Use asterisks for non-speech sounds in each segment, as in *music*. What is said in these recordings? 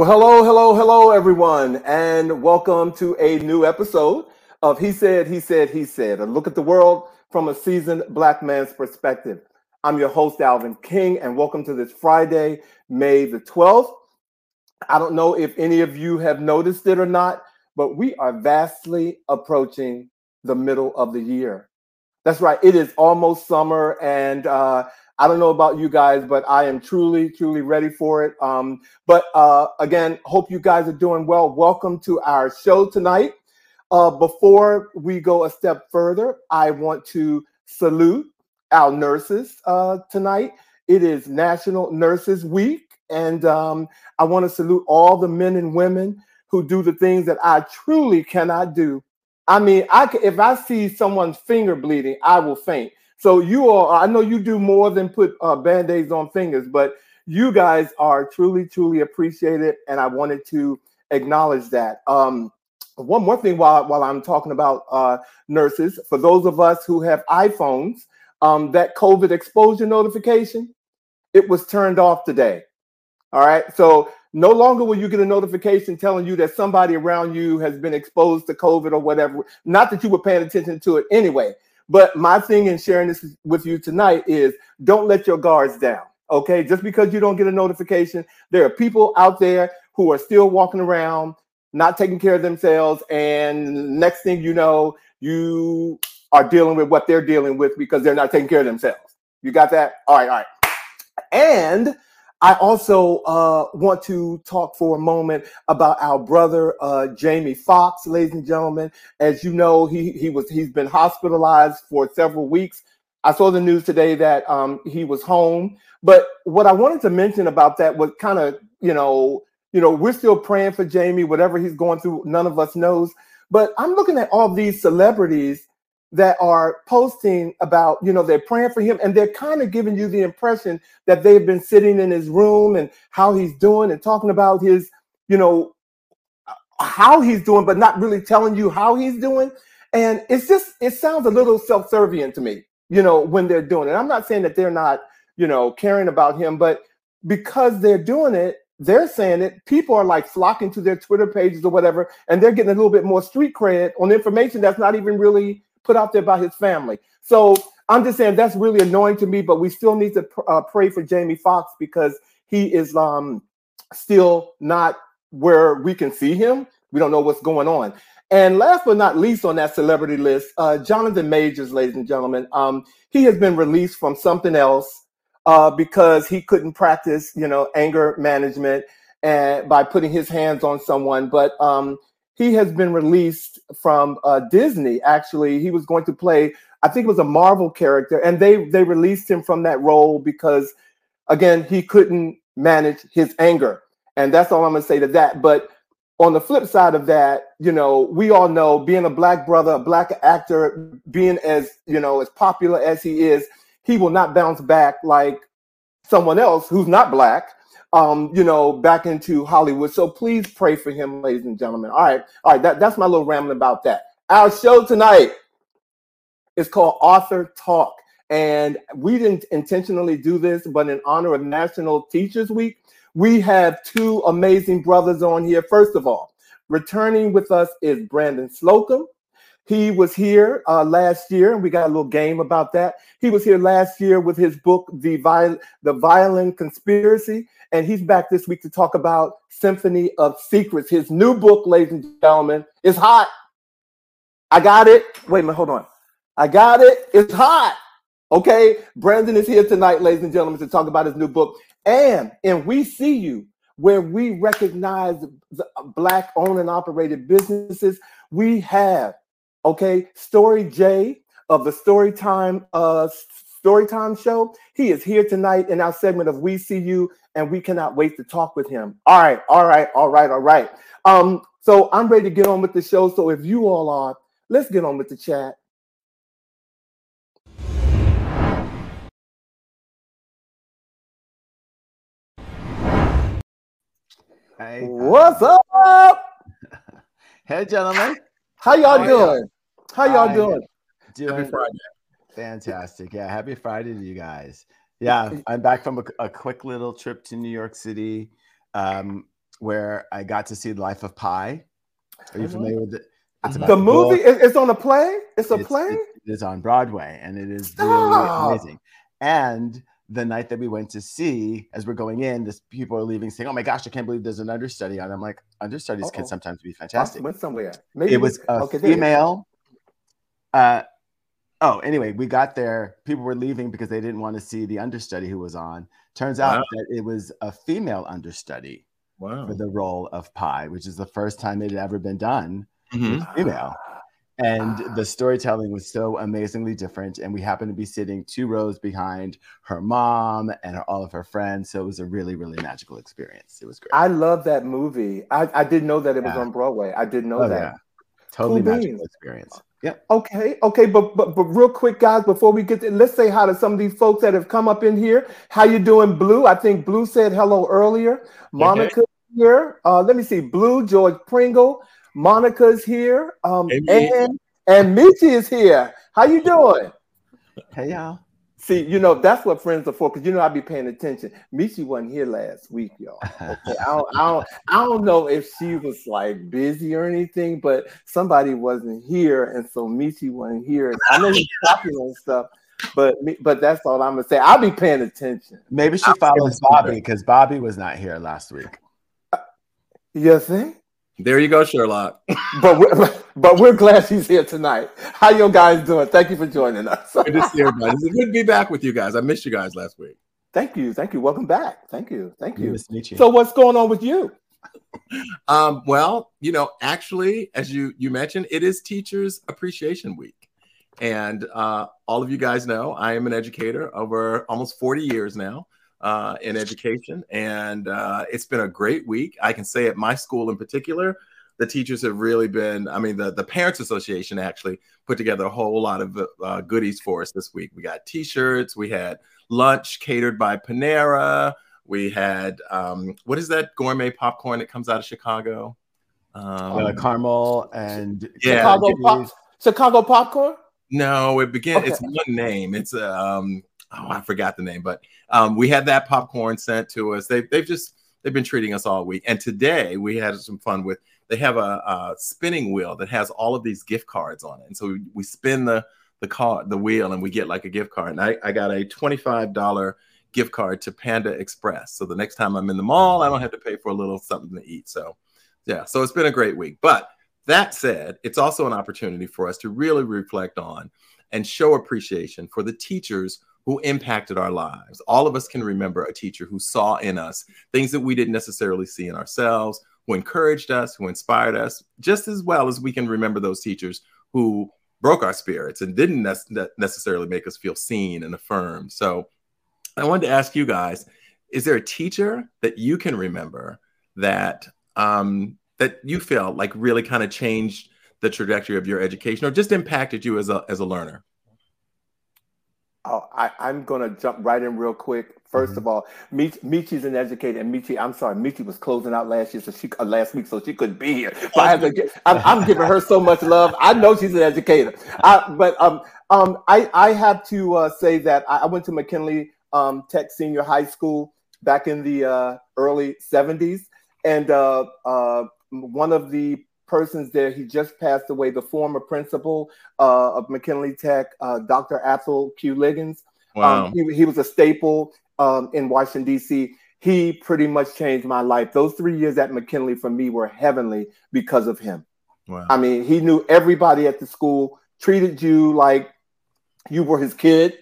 Well, hello, hello, hello, everyone, and welcome to a new episode of He Said, He Said, He Said, a look at the world from a seasoned black man's perspective. I'm your host, Alvin King, and welcome to this Friday, May the 12th. I don't know if any of you have noticed it or not, but we are vastly approaching the middle of the year. That's right, it is almost summer, and uh, I don't know about you guys, but I am truly, truly ready for it. Um, but uh, again, hope you guys are doing well. Welcome to our show tonight. Uh, before we go a step further, I want to salute our nurses uh, tonight. It is National Nurses Week, and um, I want to salute all the men and women who do the things that I truly cannot do. I mean, I if I see someone's finger bleeding, I will faint. So you all, I know you do more than put uh, band-aids on fingers, but you guys are truly, truly appreciated, and I wanted to acknowledge that. Um, one more thing while while I'm talking about uh, nurses, for those of us who have iPhones, um, that COVID exposure notification, it was turned off today. All right, so no longer will you get a notification telling you that somebody around you has been exposed to COVID or whatever. Not that you were paying attention to it anyway. But my thing in sharing this with you tonight is don't let your guards down. Okay. Just because you don't get a notification, there are people out there who are still walking around, not taking care of themselves. And next thing you know, you are dealing with what they're dealing with because they're not taking care of themselves. You got that? All right. All right. And I also uh, want to talk for a moment about our brother uh, Jamie Foxx, ladies and gentlemen. As you know, he he was he's been hospitalized for several weeks. I saw the news today that um, he was home. But what I wanted to mention about that was kind of you know you know we're still praying for Jamie, whatever he's going through. None of us knows. But I'm looking at all these celebrities that are posting about, you know, they're praying for him and they're kind of giving you the impression that they've been sitting in his room and how he's doing and talking about his, you know, how he's doing, but not really telling you how he's doing. And it's just, it sounds a little self serving to me, you know, when they're doing it. I'm not saying that they're not, you know, caring about him, but because they're doing it, they're saying it. People are like flocking to their Twitter pages or whatever, and they're getting a little bit more street cred on information that's not even really put out there by his family. So I'm just saying that's really annoying to me, but we still need to uh, pray for Jamie Foxx because he is um, still not where we can see him. We don't know what's going on. And last but not least on that celebrity list, uh, Jonathan Majors, ladies and gentlemen, um, he has been released from something else uh, because he couldn't practice, you know, anger management and by putting his hands on someone. But um, he has been released from uh, Disney. Actually, he was going to play, I think it was a Marvel character, and they they released him from that role because, again, he couldn't manage his anger, and that's all I'm going to say to that. But on the flip side of that, you know, we all know being a black brother, a black actor, being as you know as popular as he is, he will not bounce back like someone else who's not black um, you know, back into Hollywood. So please pray for him, ladies and gentlemen. All right, all right. That, that's my little rambling about that. Our show tonight is called Author Talk. And we didn't intentionally do this, but in honor of National Teachers Week, we have two amazing brothers on here. First of all, returning with us is Brandon Slocumb. He was here uh, last year, and we got a little game about that. He was here last year with his book, The, Viol- the Violin Conspiracy, and he's back this week to talk about Symphony of Secrets. His new book, ladies and gentlemen, is hot. I got it. Wait a minute, hold on. I got it. It's hot. Okay, Brandon is here tonight, ladies and gentlemen, to talk about his new book. And and we see you where we recognize the black owned and operated businesses. We have Okay, Story J of the Storytime uh Storytime show. He is here tonight in our segment of We See You, and we cannot wait to talk with him. All right, all right, all right, all right. Um, so I'm ready to get on with the show. So if you all are, let's get on with the chat. Hey, what's up? *laughs* Hey, gentlemen. How y'all doing? How y'all I'm doing? Doing happy Friday. Fantastic. Yeah, happy Friday to you guys. Yeah, I'm back from a, a quick little trip to New York City. Um, where I got to see the life of Pi. Are you Mhm. familiar with it? It's The about movie book. is it's on a play. It's a It's- play. It, it is on Broadway, and it is Stop. really amazing. And the night that we went to see, as we're going in, this people are leaving saying, "Oh my gosh, I can't believe there's an understudy on." I'm like, understudies Uh-oh. can sometimes be I fantastic. went somewhere. Maybe It was a okay, there you female. Uh, oh, anyway, we got there. People were leaving because they didn't want to see the understudy who was on. Turns out Wow. that it was a female understudy Wow. for the role of Pi, which is the first time it had ever been done Mhm. with female. And the storytelling was so amazingly different. And we happened to be sitting two rows behind her mom and her, all of her friends. So it was a really, really magical experience. It was great. I love that movie. I, I didn't know that it was on Broadway. I didn't know Oh, that. yeah. Totally Cool magical beans. experience. yeah Okay, okay, but, but but real quick, guys, before we get to, let's say hi to some of these folks that have come up in here. How you doing, Blue? I think Blue said hello earlier. Monica here. Uh, let me see, Blue, George Pringle, Monica's here, um, Hey, and and Michi is here. How you doing? Hey, y'all. See, you know that's what friends are for, because you know I'd be paying attention. Michi wasn't here last week, y'all. *laughs* Okay, I don't, I don't, I don't know if she was like busy or anything, but somebody wasn't here, and so Michi wasn't here. I know he's *laughs* popular and stuff, but but that's all I'm gonna say. I'll be paying attention. Maybe she I'll follows Bobby because Bobby was not here last week. You think? There you go, Sherlock. *laughs* But we're, but we're glad she's here tonight. How you guys doing? Thank you for joining us. Good to see everybody. It's good to be back with you guys. I missed you guys last week. thank you, thank you. Welcome back. Thank you, thank you. Miss Nietzsche. So what's going on with you? *laughs* Um, well, you know, actually, as you you mentioned, it is Teachers Appreciation Week, and uh, all of you guys know I am an educator over almost 40 years now uh, in education, and uh, it's been a great week. I can say at my school in particular, the teachers have really been. I mean, the the Parents Association actually put together a whole lot of uh, goodies for us this week. We got T-shirts, we had lunch catered by Panera. We had um, what is that gourmet popcorn that comes out of Chicago? Um, uh, caramel and Yeah. Chicago pop, Chicago popcorn. no, it began. Okay. It's one name. It's um, oh, I forgot the name, but um, we had that popcorn sent to us. They they've just they've been treating us all week, and today we had some fun with. They have a, a spinning wheel that has all of these gift cards on it, and so we, we spin the the card the wheel, and we get like a gift card. And I, I got a twenty five dollar gift card to Panda Express. So the next time I'm in the mall, I don't have to pay for a little something to eat. So yeah, so it's been a great week. But that said, it's also an opportunity for us to really reflect on and show appreciation for the teachers who impacted our lives. All of us can remember a teacher who saw in us things that we didn't necessarily see in ourselves, who encouraged us, who inspired us, just as well as we can remember those teachers who broke our spirits and didn't nec- necessarily make us feel seen and affirmed. So I wanted to ask you guys, is there a teacher that you can remember that um, that you feel like really kind of changed the trajectory of your education or just impacted you as a as a learner? Oh, I, I'm gonna jump right in real quick. 1st Mhm. of all, Mich, Michi's an educator, and Michi, I'm sorry, Michi was closing out last year, so she uh, last week, so she couldn't be here. So I have to get, I'm, I'm giving her so much love. I know she's an educator, I, but um, um, I I have to uh, say that I, I went to McKinley um, Tech Senior High School back in the uh, early '70s, and uh, uh, one of the persons there, he just passed away, the former principal uh, of McKinley Tech, uh, Dr. Athol Q. Liggins. Um, he, he was a staple um, in Washington, D.C. He pretty much changed my life. Those three years at McKinley for me were heavenly because of him. wow. I mean, he knew everybody at the school, treated you like you were his kid,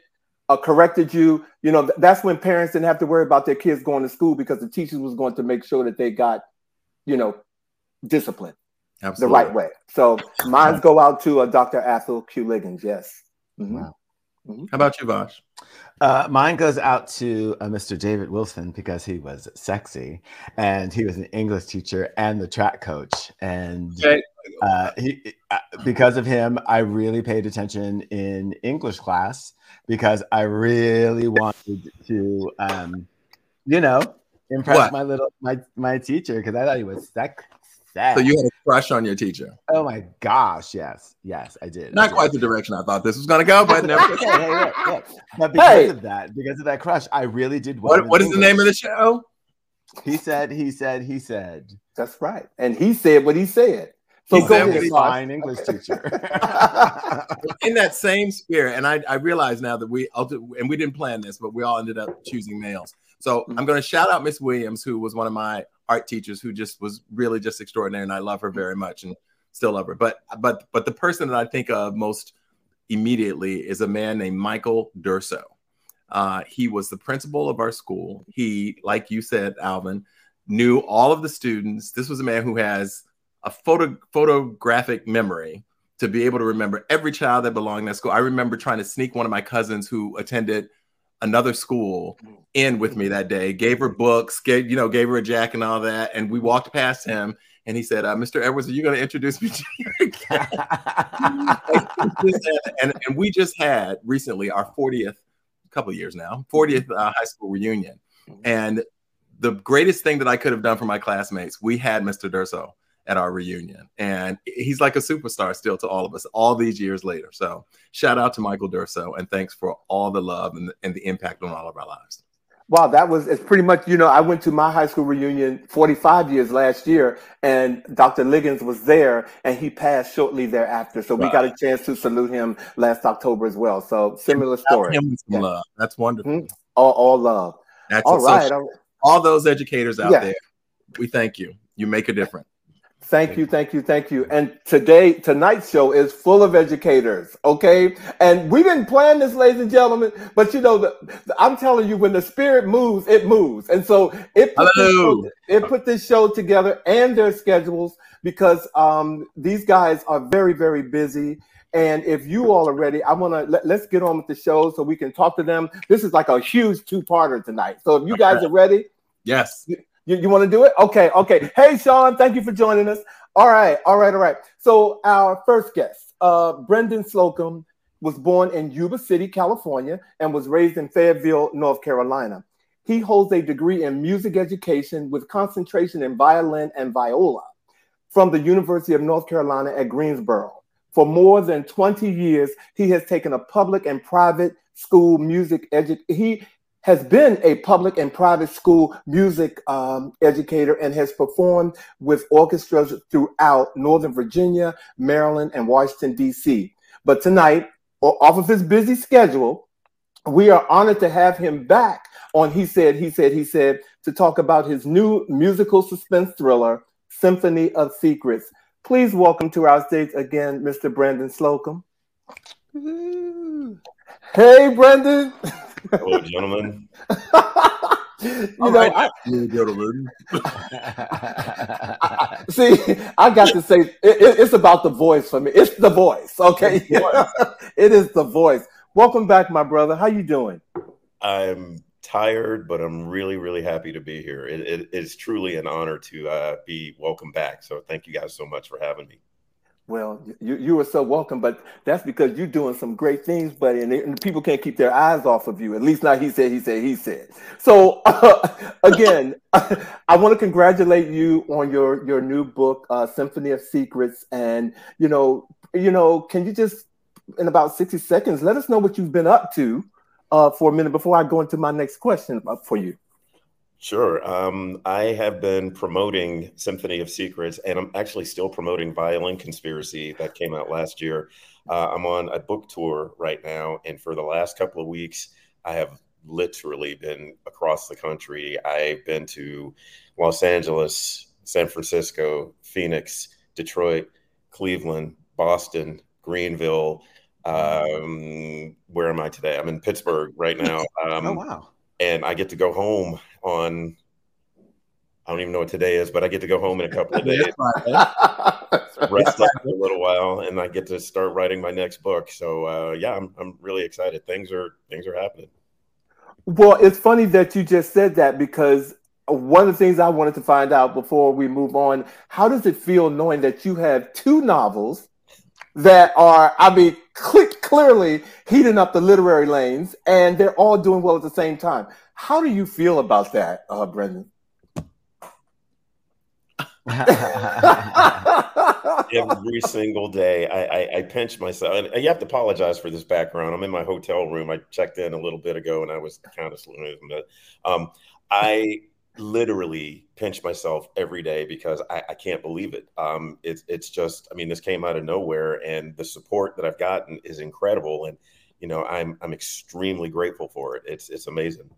uh, corrected you. You know, th- that's when parents didn't have to worry about their kids going to school because the teachers was going to make sure that they got, you know, discipline Absolutely. the right way. So mines go out to uh, Dr. Athol Q. Liggins. Yes. Mhm. Wow. How about you, Vash? Uh, mine goes out to uh, Mr. David Wilson because he was sexy and he was an English teacher and the track coach. And Okay. uh, he, uh, because of him, I really paid attention in English class because I really wanted to, um, you know, impress What? my little my my teacher because I thought he was sexy. So you had a crush on your teacher. oh my gosh, yes, yes, I did. I Not did. quite the direction I thought this was going to go, but never. *laughs* Okay, hey, look, look. But because Hey. of that, because of that crush, I really did. well what, what is the name of the show? He said, he said, he said. That's right. And he said what he said. So he go said fine English teacher. *laughs* In that same spirit, and I, I realize now that we and we didn't plan this, but we all ended up choosing males. So I'm mm-hmm. going to shout out Miss Williams, who was one of my art teachers, who just was really just extraordinary, and I love her very much, and still love her. But but but the person that I think of most immediately is a man named Michael Durso. Uh, he was the principal of our school. He, like you said, Alvin, knew all of the students. This was a man who has a photo photographic memory to be able to remember every child that belonged in that school. I remember trying to sneak one of my cousins who attended another school in with me that day, gave her books, gave, you know, gave her a jacket and all that. And we walked past him and he said, uh, Mr. Edwards, are you going to introduce me to your *laughs* and, and we just had recently our 40th, couple years now, 40th uh, high school reunion. And the greatest thing that I could have done for my classmates, we had Mr. Durso at our reunion. And he's like a superstar still to all of us all these years later. So shout out to Michael Durso and thanks for all the love and the, and the impact on all of our lives. Wow, that was it's pretty much, you know, I went to my high school reunion 45 years last year, and Dr. Liggins was there and he passed shortly thereafter. So we got a chance to salute him last October as well. So similar story. Yeah. Love. That's wonderful. Mm-hmm. All, all love. That's all right. all right. All those educators out yeah. there, we thank you. You make a difference. Thank you, thank you, thank you. And today, tonight's show is full of educators, okay? And we didn't plan this, ladies and gentlemen, but you know, the, the, I'm telling you, when the spirit moves, it moves. And so it put, this show, it put this show together and their schedules because um, these guys are very, very busy. And if you all are ready, I want to let, let's get on with the show so we can talk to them. This is like a huge two-parter tonight. So if you guys *laughs* are ready, yes, you, you want to do it? Okay, okay. Hey, Sean, thank you for joining us. All right, all right, all right. So our first guest, uh, Brendan Slocumb, was born in Yuba City, California, and was raised in Fayetteville, North Carolina. He holds a degree in music education with concentration in violin and viola from the University of North Carolina at Greensboro. For more than 20 years, he has taken a public and private school music education. He has been a public and private school music um, educator and has performed with orchestras throughout Northern Virginia, Maryland, and Washington, D.C. But tonight, off of his busy schedule, we are honored to have him back on He Said, He Said, He Said to talk about his new musical suspense thriller, Symphony of Secrets. Please welcome to our stage again, Mr. Brandon Slocumb. Hey, Brendan. *laughs* Hello, gentlemen. *laughs* you All know, right. I, gentlemen. *laughs* see, I got to say, it, it, it's about the voice for me. It's the voice, okay? *laughs* it is the voice. Welcome back, my brother. How you doing? I'm tired, but I'm really, really happy to be here. it, it is truly an honor to uh, be welcome back. So thank you guys so much for having me. Well, you, you are so welcome, but that's because you're doing some great things, buddy, and, and people can't keep their eyes off of you. At least not he said, he said, he said. So uh, *laughs* again, *laughs* I want to congratulate you on your your new book, uh, Symphony of Secrets, and you know, you know, can you just in about sixty seconds let us know what you've been up to uh, for a minute before I go into my next question for you. Sure. Um, I have been promoting Symphony of Secrets, and I'm actually still promoting Violin Conspiracy that came out last year. Uh, I'm on a book tour right now, and for the last couple of weeks, I have literally been across the country. I've been to Los Angeles, San Francisco, Phoenix, Detroit, Cleveland, Boston, Greenville. Um, where am I today? I'm in Pittsburgh right now. *laughs* Um, oh wow! And I get to go home on I don't even know what today is, but I get to go home in a couple of *laughs* days, *laughs* rest up for a little while, and I get to start writing my next book. So uh, yeah, I'm I'm really excited. Things are things are happening. Well, it's funny that you just said that because one of the things I wanted to find out before we move on, how does it feel knowing that you have two novels that are, I mean, cl- clearly heating up the literary lanes, and they're all doing well at the same time? How do you feel about that, uh, Brendan? *laughs* Every single day, I, I, I, pinch myself. And you have to apologize for this background. I'm in my hotel room. I checked in a little bit ago, and I was kind of slipping. But um, I literally pinch myself every day because I, I can't believe it. Um, it's it's just, I mean, this came out of nowhere, and the support that I've gotten is incredible, and you know, I'm I'm extremely grateful for it. It's it's amazing.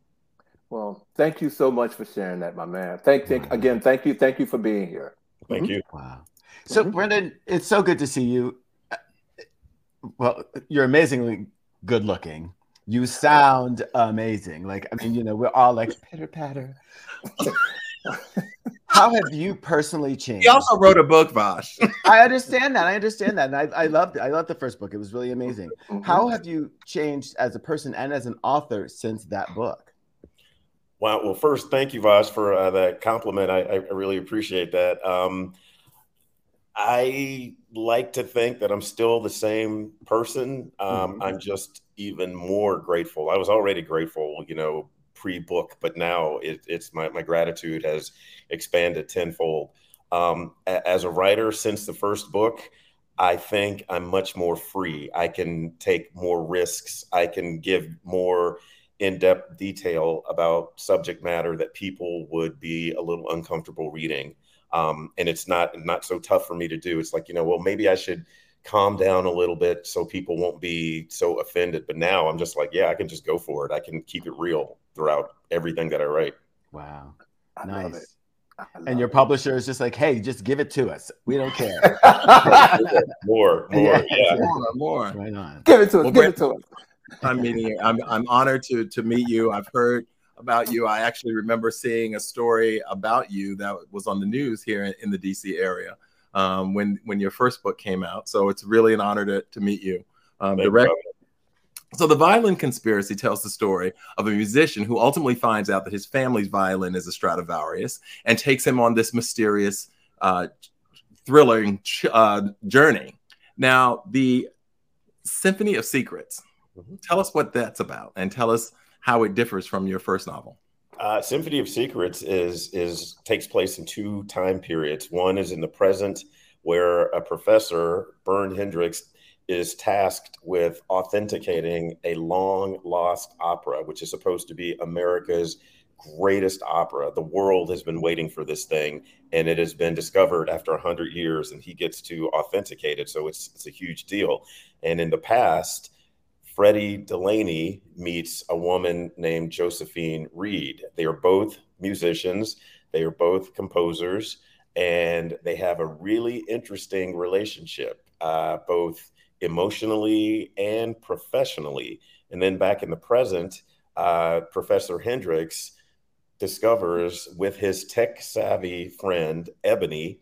Well, thank you so much for sharing that, my man. Thank, thank again, thank you, thank you for being here. Thank Mhm. you. Wow. So, Mhm. Brendan, it's so good to see you. Uh, Well, you're amazingly good looking. You sound amazing. Like, I mean, you know, we're all like pitter patter. How have you personally changed? He also wrote a book, Vash. I understand that. I understand that. And I, I loved it. I loved the first book. It was really amazing. Mhm. How have you changed as a person and as an author since that book? Wow. Well, first, thank you, Vash, for uh, that compliment. I, I really appreciate that. Um, I like to think that I'm still the same person. Um, Mhm. I'm just even more grateful. I was already grateful, you know, pre-book, but now it, it's my, my gratitude has expanded tenfold. Um, as a writer, since the first book, I think I'm much more free. I can take more risks. I can give more in-depth detail about subject matter that people would be a little uncomfortable reading. Um, and it's not not so tough for me to do. It's like you know, well, maybe I should calm down a little bit so people won't be so offended. But now I'm just like, yeah, I can just go for it. I can keep it real throughout everything that I write. Wow. I love it. Nice. And your it. publisher is just like, hey, just give it to us. We don't care. *laughs* more, *laughs* more, Yeah. yeah. more, more. right on. give it to us. Well, give it to us. I'm meeting you. I'm I'm honored to to meet you. I've heard about you. I actually remember seeing a story about you that was on the news here in, in the DC area um, when when your first book came out. So it's really an honor to to meet you. Um, direct, so the violin conspiracy tells the story of a musician who ultimately finds out that his family's violin is a Stradivarius and takes him on this mysterious, uh, thrilling ch- uh, journey. Now, the Symphony of Secrets. Mhm. Tell us what that's about, and tell us how it differs from your first novel. Uh, Symphony of Secrets is is takes place in two time periods. One is in the present, where a professor, Bern Hendricks, is tasked with authenticating a long lost opera, which is supposed to be America's greatest opera. The world has been waiting for this thing, and it has been discovered after 100 years, and he gets to authenticate it. So it's, it's a huge deal. And in the past, Freddie Delaney meets a woman named Josephine Reed. They are both musicians, they are both composers, and they have a really interesting relationship, uh, both emotionally and professionally. And then back in the present, uh, Professor Hendricks discovers with his tech savvy friend, Ebony,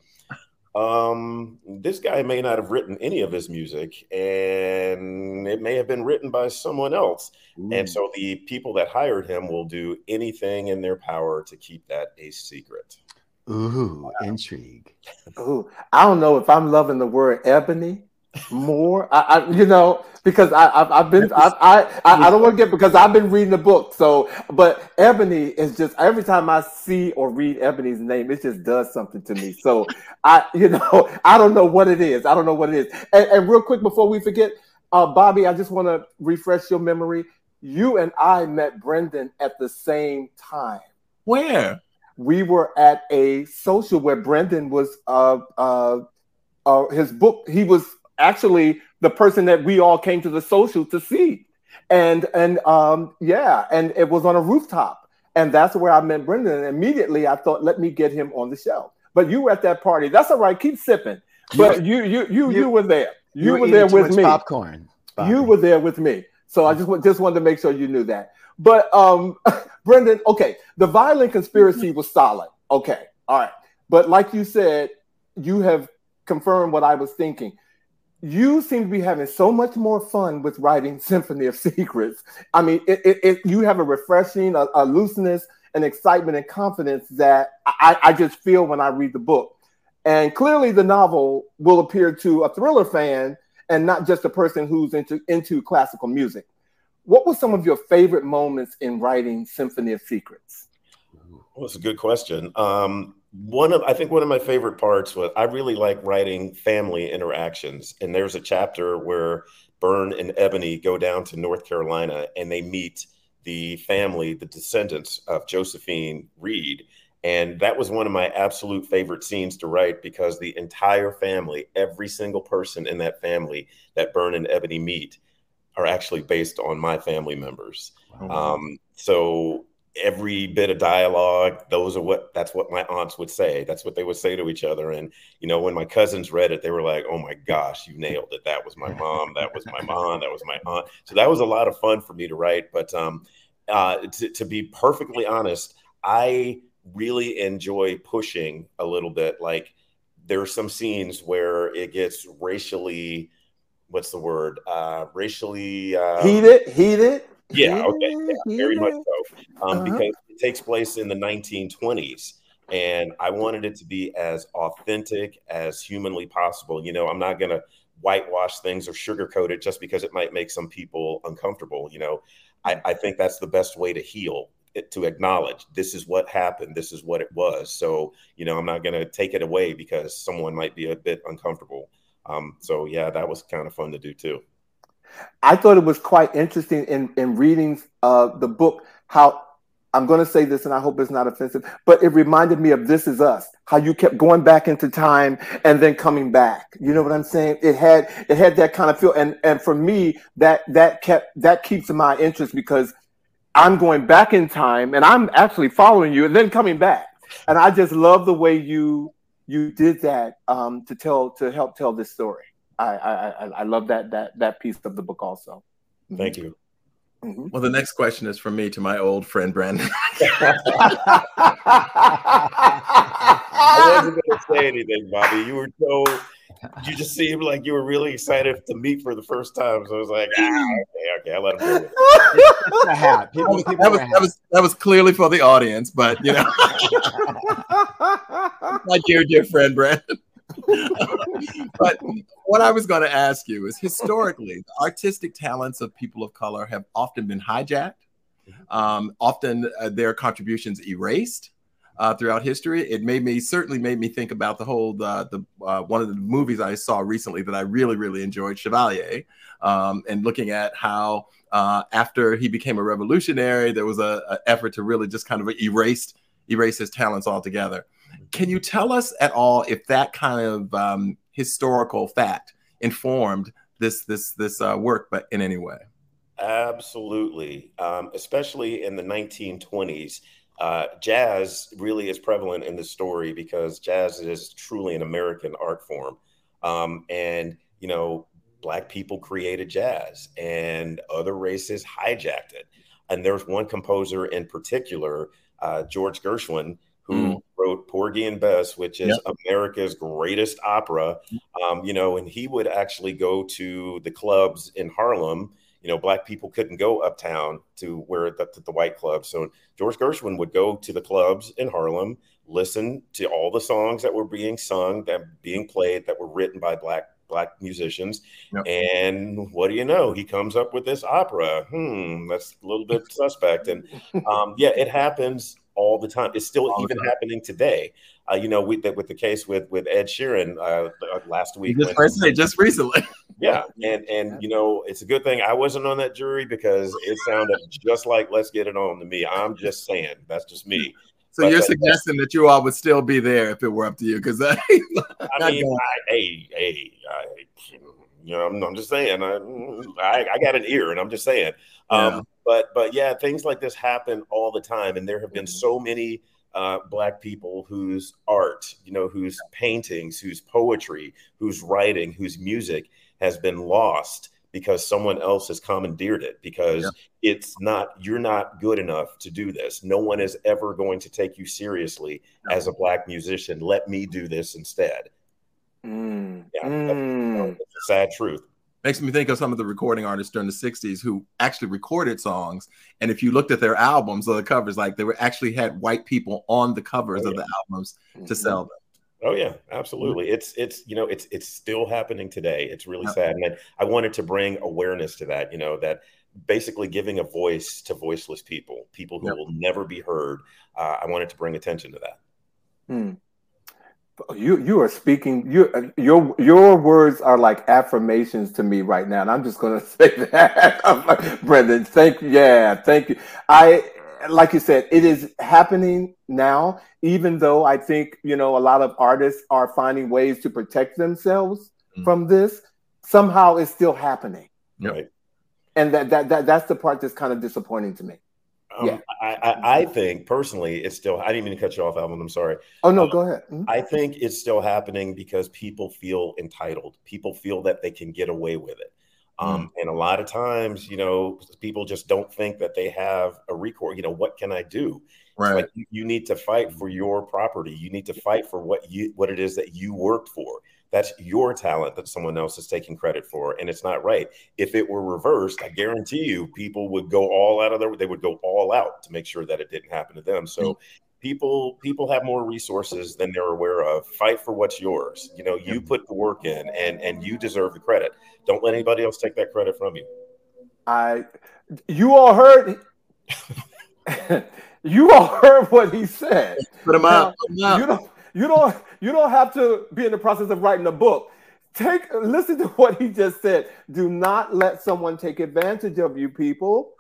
um, this guy may not have written any of his music, and it may have been written by someone else. And so the people that hired him will do anything in their power to keep that a secret. Ooh, intrigue. Ooh, I don't know if I'm loving the word ebony more. I, I you know, because I, I've, I've been, I, I, I, I don't want to get because I've been reading the book. So, but Ebony is just every time I see or read Ebony's name, it just does something to me. So, I, you know, *laughs* I don't know what it is. I don't know what it is. And, and real quick before we forget, uh, Bobby, I just want to refresh your memory. You and I met Brendan at the same time Where? we were at a social where Brendan was uh uh, uh his book he was actually the person that we all came to the social to see and and um yeah and it was on a rooftop and that's where I met Brendan and immediately I thought let me get him on the show but you were at that party that's all right keep sipping but you you you you, you- were there you, were eating there with me Popcorn. Bobby. you were there with me. So I just just wanted to make sure you knew that. But um *laughs* Brendan, okay, the violin conspiracy was solid. Okay. All right. But like you said, you have confirmed what I was thinking. You seem to be having so much more fun with writing *laughs* Symphony of Secrets. I mean, it, it, it you have a refreshing, a, a looseness, and excitement and confidence that I, I just feel when I read the book. And clearly, the novel will appeal to a thriller fan and not just a person who's into into classical music. What were some of your favorite moments in writing Symphony of Secrets? Well, that's a good question. Um, one of I think one of my favorite parts was I really like writing family interactions, and there's a chapter where Bern and Ebony go down to North Carolina and they meet the family, the descendants of Josephine Reed, And that was one of my absolute favorite scenes to write because the entire family, every single person in that family that Bern and Ebony meet, are actually based on my family members. Oh, um, so every bit of dialogue, those are what that's what my aunts would say. That's what they would say to each other. And you know, when my cousins read it, they were like, "Oh my gosh, you nailed it! That was my mom. That was my mom. That was my aunt." So that was a lot of fun for me to write. But um, uh, to, to be perfectly honest, I really enjoy pushing a little bit. Like there are some scenes where it gets racially, what's the word? Uh, racially uh, heated, heated. Yeah, okay, yeah, very much so. Um, uh-huh. Because it takes place in the 1920s, and I wanted it to be as authentic as humanly possible. You know, I'm not gonna whitewash things or sugarcoat it just because it might make some people uncomfortable. You know, I, I think that's the best way to heal to acknowledge this is what happened this is what it was so you know i'm not going to take it away because someone might be a bit uncomfortable um, so yeah that was kind of fun to do too i thought it was quite interesting in in reading uh, the book how i'm going to say this and i hope it's not offensive but it reminded me of this is us how you kept going back into time and then coming back you know what i'm saying it had it had that kind of feel and and for me that that kept that keeps my interest because I'm going back in time and I'm actually following you and then coming back. And I just love the way you you did that um, to tell to help tell this story. I, I I love that that that piece of the book also. Thank you. Mm-hmm. Well, the next question is from me to my old friend Brandon. *laughs* *laughs* I wasn't going to say anything, Bobby. You were so you just seemed like you were really excited to meet for the first time. So I was like, ah, okay, okay, I let him do it. hat. People, people that, was, that, was, that was clearly for the audience, but you know, *laughs* my dear, dear friend Brandon. *laughs* but what I was going to ask you is historically, the artistic talents of people of color have often been hijacked, um, often uh, their contributions erased uh, throughout history. It made me certainly made me think about the whole the, the uh, one of the movies I saw recently that I really really enjoyed, Chevalier, um, and looking at how uh, after he became a revolutionary, there was a, a, effort to really just kind of erase erase his talents altogether. Can you tell us at all if that kind of um, historical fact informed this this this uh, work, but in any way? Absolutely, um, especially in the 1920s uh, jazz really is prevalent in this story because jazz is truly an American art form. Um, and, you know, Black people created jazz and other races hijacked it. And there's one composer in particular, uh, George Gershwin, who mm. Wrote Porgy and Bess, which is yep. America's greatest opera. Um, you know, and he would actually go to the clubs in Harlem you know, black people couldn't go uptown to where the, the, white clubs. So George Gershwin would go to the clubs in Harlem, listen to all the songs that were being sung, that being played, that were written by black black musicians. Yep. And what do you know? He comes up with this opera. Hmm, that's a little bit suspect. And um, yeah, it happens all the time. It's still all even happening today. Uh, you know, with the, with the case with with Ed Sheeran uh, last week. Just, when, just recently. *laughs* Yeah, and and you know it's a good thing I wasn't on that jury because it sounded just like "Let's Get It On" to me. I'm just saying that's just me. So but you're suggesting that you all would still be there if it were up to you? Because *laughs* I, I mean, I, hey, hey, I, you know, I'm, I'm just saying, I, I, I, got an ear, and I'm just saying. Um, yeah. But but yeah, things like this happen all the time, and there have been so many uh, black people whose art, you know, whose paintings, whose poetry, whose writing, whose music has been lost because someone else has commandeered it because yeah. it's not you're not good enough to do this no one is ever going to take you seriously no. as a black musician let me do this instead mm. yeah mm. Sad truth makes me think of some of the recording artists during the 60s who actually recorded songs and if you looked at their albums or the covers like they were actually had white people on the covers oh, yeah. of the albums mm-hmm. to sell them Oh yeah, absolutely. It's it's you know it's it's still happening today. It's really sad, and I wanted to bring awareness to that. You know that basically giving a voice to voiceless people, people who yep. will never be heard. Uh, I wanted to bring attention to that. Hmm. You you are speaking. You your your words are like affirmations to me right now, and I'm just going *laughs* to say that. *laughs* I'm like, Brendan, thank you. Yeah, thank you. I like you said, it is happening now, even though I think, you know, a lot of artists are finding ways to protect themselves mm. from this. Somehow it's still happening. Yep. Right. And that, that, that that's the part that's kind of disappointing to me. Um, yeah. I, I, I, think personally, it's still, I didn't mean to cut you off, Alvin. I'm sorry. Oh, no, um, go ahead. Mm-hmm. I think it's still happening because people feel entitled. People feel that they can get away with it. Um, mm. And a lot of times, you know, people just don't think that they have a recourse. You know, what can I do? Right. Like you, you, need to fight for your property. You need to fight for what you what it is that you worked for. That's your talent that someone else is taking credit for, and it's not right. If it were reversed, I guarantee you, people would go all out of their. They would go all out to make sure that it didn't happen to them. So. Mm people people have more resources than they're aware of fight for what's yours you know you put the work in and and you deserve the credit don't let anybody else take that credit from you i you all heard *laughs* you all heard what he said put him out you don't you don't you don't have to be in the process of writing a book take listen to *laughs* what he just said do not let someone take advantage of you people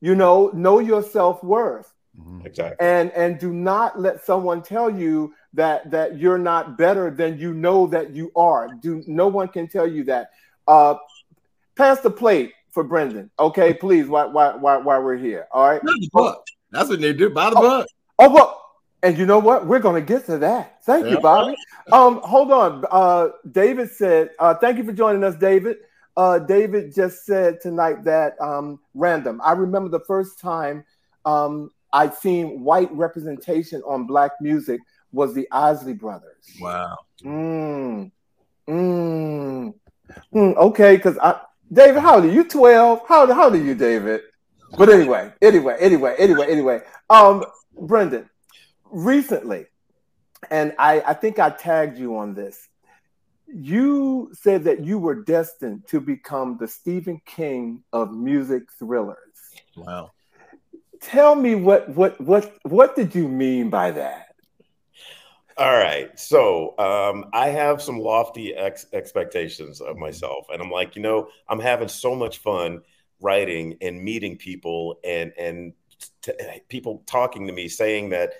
you know know your self-worth Mm-hmm. Exactly. And and do not let someone tell you that that you're not better than you know that you are. Do no one can tell you that. Uh, pass the plate for Brendan, okay? Please, why why why why we're here. All right. the book. That's what they do. Buy the oh, book. Oh, well, and you know what? We're going to get to that. Thank yeah. you, Bobby. Um, hold on. Uh, David said, uh, "Thank you for joining us, David." Uh, David just said tonight that um, random. I remember the first time um, I'd seen white representation on black music was the Isley Brothers. Wow. Mm. Mm. Mm. Okay, because I David, how old are you? 12? How, how old are you, David? But anyway, anyway, anyway, anyway, anyway. Um, Brendan, recently, and I, I think I tagged you on this. You said that you were destined to become the Stephen King of music thrillers. Wow tell me what what what what did you mean by that? All right. So um, I have some lofty ex- expectations of myself. And I'm like, you know, I'm having so much fun writing and meeting people and, and t- people talking to me saying that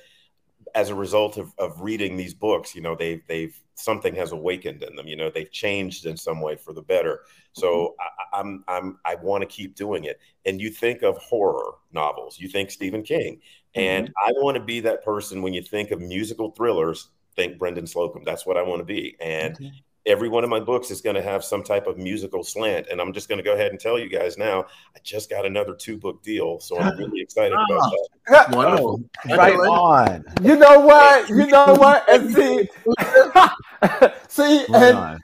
as a result of, of reading these books, you know, they've, they've, something has awakened in them, you know, they've changed in some way for the better. So mm-hmm. I, I'm, I'm, I want to keep doing it. And you think of horror novels, you think Stephen King, and mm-hmm. I want to be that person when you think of musical thrillers, think Brendan Slocumb. That's what I want to be. And mm-hmm every one of my books is going to have some type of musical slant. And I'm just going to go ahead and tell you guys now, I just got another two book deal. So I'm really excited about ah, that. Wonderful. Right on. You know what? *laughs* You know what? And see, *laughs* see, and,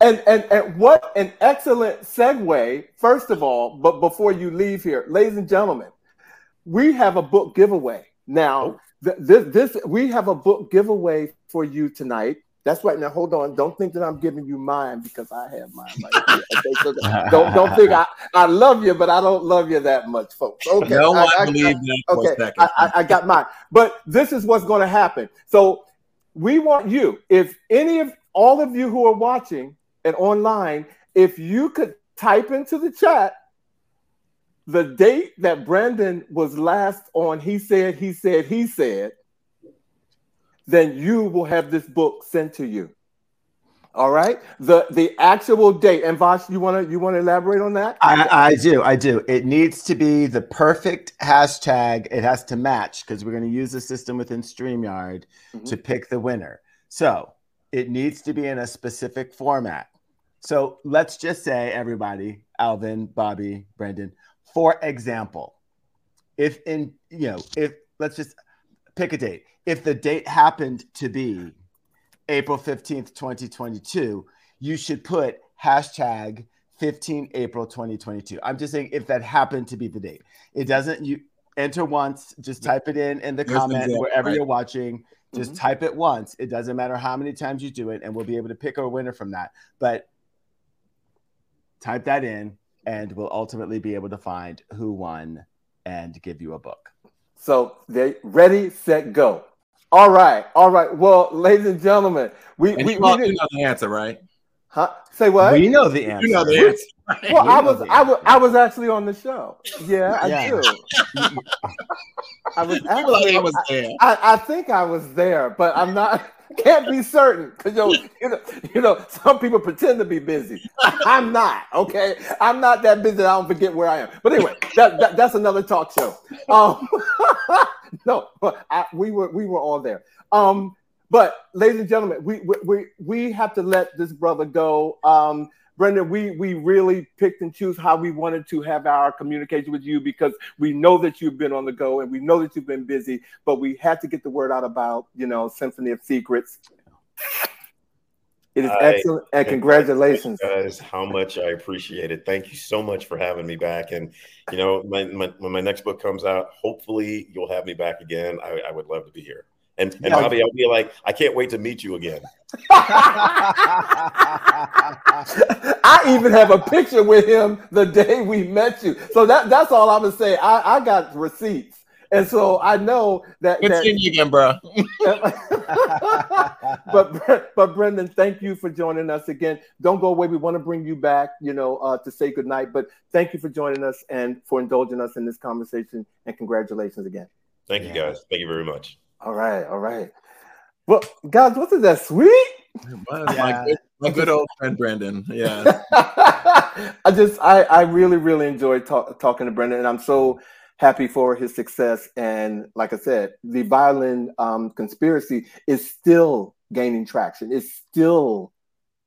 and, and, and what an excellent segue, first of all, but before you leave here, ladies and gentlemen, we have a book giveaway. Now, oh. this, this we have a book giveaway for you tonight. That's right. Now hold on. Don't think that I'm giving you mine because I have mine right here. Okay? So don't don't think I, I love you, but I don't love you that much, folks. Okay. No I, I, that. Okay. I, I got mine. But this is what's going to happen. So we want you, if any of all of you who are watching and online, if you could type into the chat the date that Brandon was last on, he said, he said, he said then you will have this book sent to you. All right. The the actual date. And Vash, you wanna you wanna elaborate on that? I, I do, I do. It needs to be the perfect hashtag. It has to match because we're gonna use the system within StreamYard mm-hmm. to pick the winner. So it needs to be in a specific format. So let's just say everybody, Alvin, Bobby, Brendan, for example, if in you know, if let's just pick a date if the date happened to be April 15th, 2022, you should put hashtag 15 April 2022. I'm just saying if that happened to be the date. It doesn't you enter once, just type it in in the There's comment wherever right. you're watching. Just mm-hmm. type it once. It doesn't matter how many times you do it, and we'll be able to pick a winner from that. But type that in, and we'll ultimately be able to find who won and give you a book. So they ready, set, go. All right, all right. Well, ladies and gentlemen, we and we, you, we, know, you know the answer, right? Huh? Say what? We know the answer. You know the answer. *laughs* Well, I was, I was, I was actually on the show. Yeah, I Yeah. do. *laughs* I was I feel like actually. I was there. I, I think I was there, but I'm not. *laughs* Can't be certain because you know, you know, you know, some people pretend to be busy. I'm not. Okay, I'm not that busy. that I don't forget where I am. But anyway, that, that that's another talk show. Um, no, but I, we were we were all there. Um, but ladies and gentlemen, we we we, we have to let this brother go. Um, Brendan, we we really picked and choose how we wanted to have our communication with you because we know that you've been on the go and we know that you've been busy, but we had to get the word out about you know Symphony of Secrets. It is I- excellent and congratulations. guys how much I appreciate it. Thank you so much for having me back. And you know, my, my, when my next book comes out, hopefully you'll have me back again. I, I would love to be here. And, and Yeah. Bobby, I'll be like, I can't wait to meet you again. *laughs* I even have a picture with him the day we met you. So that that's all I'm gonna say. I, I got receipts. And so I know that, It's that seeing you again, bro. *laughs* but but Brendan, thank you for joining us again. Don't go away. We want to bring you back, you know, uh, to say goodnight. But thank you for joining us and for indulging us in this conversation. And congratulations again. Thank you guys. Thank you very much. All right, all right. Well, guys, wasn't that sweet? *laughs* My, Yeah. good, my good old friend Brendan. Yeah. *laughs* I just, I, I really, really enjoyed talk, talking to Brendan, and I'm so happy for his success. And like I said, the violin um, conspiracy is still gaining traction. It's still,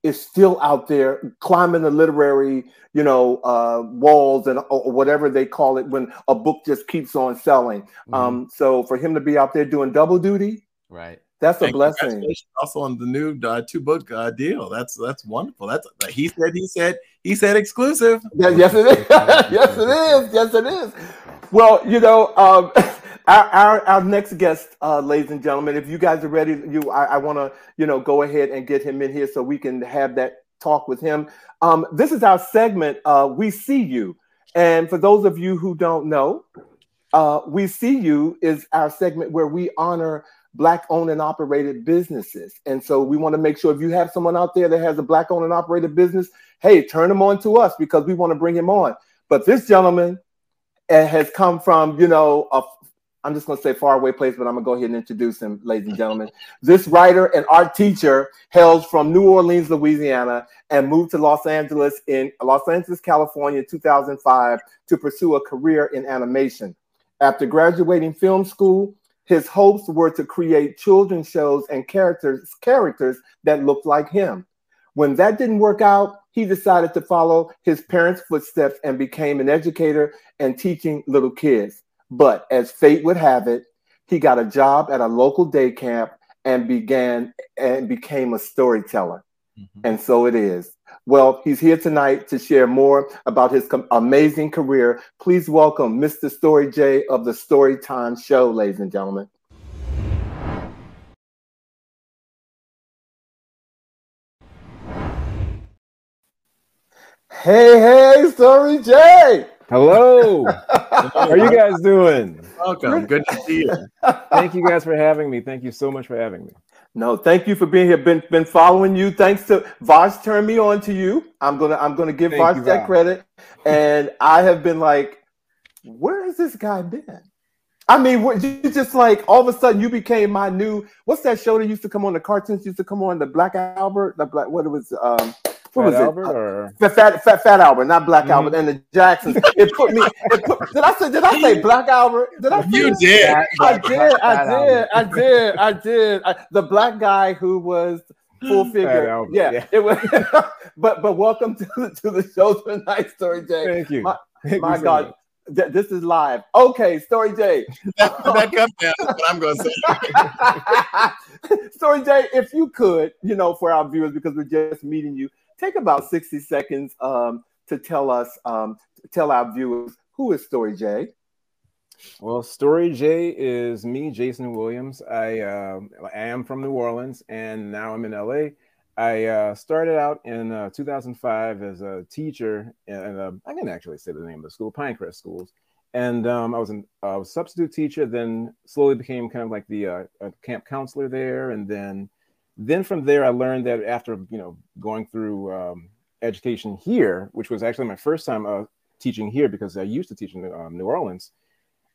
it's still out there climbing the literary, you know, uh, walls and or whatever they call it when a book just keeps on selling. Mm-hmm. Um, so for him to be out there doing double duty, right. that's a And blessing. Also on the new uh, two book uh, deal. That's that's wonderful. That's he said. He said. He said exclusive. Yeah, yes, it is. *laughs* yes, it is. Yes, it is. Well, you know, um, *laughs* our, our our next guest, uh, ladies and gentlemen, if you guys are ready, you, I, I want to, you know, go ahead and get him in here so we can have that talk with him. Um, this is our segment. Uh, we see you, and for those of you who don't know, uh, we see you is our segment where we honor black owned and operated businesses. And so we want to make sure if you have someone out there that has a black owned and operated business, hey, turn them on to us because we want to bring him on. But this gentleman uh, has come from, you know, a, I'm just going to say faraway place, but I'm going to go ahead and introduce him, ladies and gentlemen. This writer and art teacher hails from New Orleans, Louisiana, and moved to Los Angeles in Los Angeles, California, in 2005 to pursue a career in animation. After graduating film school, his hopes were to create children's shows and characters characters that looked like him. When that didn't work out, he decided to follow his parents' footsteps and became an educator and teaching little kids. But as fate would have it, he got a job at a local day camp and began and became a storyteller. Mm-hmm. And so it is. Well, he's here tonight to share more about his com- amazing career. Please welcome Mr. Story J of the Storytime Show, ladies and gentlemen. Hey, hey, Story J. Hello. *laughs* How are you guys doing? Welcome. Good to see you. Thank you guys for having me. Thank you so much for having me. No, thank you for being here. Been been following you. Thanks to Vash turned me on to you. I'm gonna I'm gonna give Thank Vash you, that Vash. credit. And I have been like, where has this guy been? I mean, what- you just like all of a sudden you became my new. What's that show that used to come on? The cartoons used to come on. The Black Albert. The Black. What it was? Um, what Fat was Albert it? Uh, or Fat, fat, fat, fat Albert, not Black Mhm. Albert, and the Jacksons. It put me. It put, did I say? Did I say Black Albert? Did I? You that? did. I Black- did, Black- I did, I did, I did. I, the black guy who was full figure. Albert, Yeah, yeah. it was. *laughs* but but welcome to the, to the show tonight, Story J. Thank you. My- Thank My you God, much. th- this is live. Okay, Story J. That, that comes down. That's what I'm going to say. *laughs* Story J, if you could, you know, for our viewers, because we're just meeting you, take about sixty seconds um, to tell us, um, tell our viewers who is Story J. Well, Story J is me, Jason Williams. I um I am from New Orleans, and now I'm in LA. I uh, started out in uh, 2005 as a teacher, and uh, I can actually say the name of the school, Pinecrest Schools. And um, I was an, a substitute teacher. Then slowly became kind of like the uh, camp counselor there, and then then from there I learned that after you know going through um, education here, which was actually my first time uh, teaching here because I used to teach in um, New Orleans.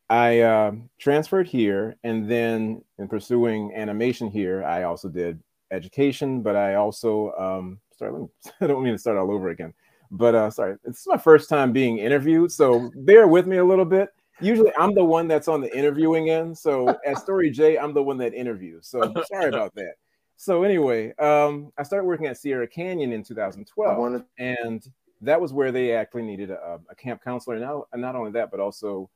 I uh, transferred here, and then in pursuing animation here, I also did education, but I also um, sorry, me, *laughs* I don't mean to start all over again, but uh, sorry, this is my first time being interviewed, so bear with me a little bit. Usually, I'm the one that's on the interviewing end, so at Story J, I'm the one that interviews. So *laughs* sorry about that. So anyway, um, I started working at Sierra Canyon in 2012, wanna... and that was where they actually needed a, a camp counselor. And not, not only that, but also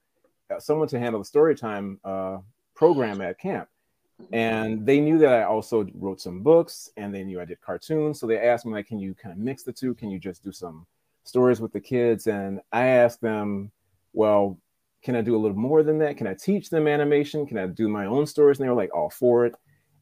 uh, someone to handle the story time uh, program at camp. And they knew that I also wrote some books and they knew I did cartoons. So they asked me, like, can you kind of mix the two? Can you just do some stories with the kids? And I asked them, well, can I do a little more than that? Can I teach them animation? Can I do my own stories? And they were like, all for it.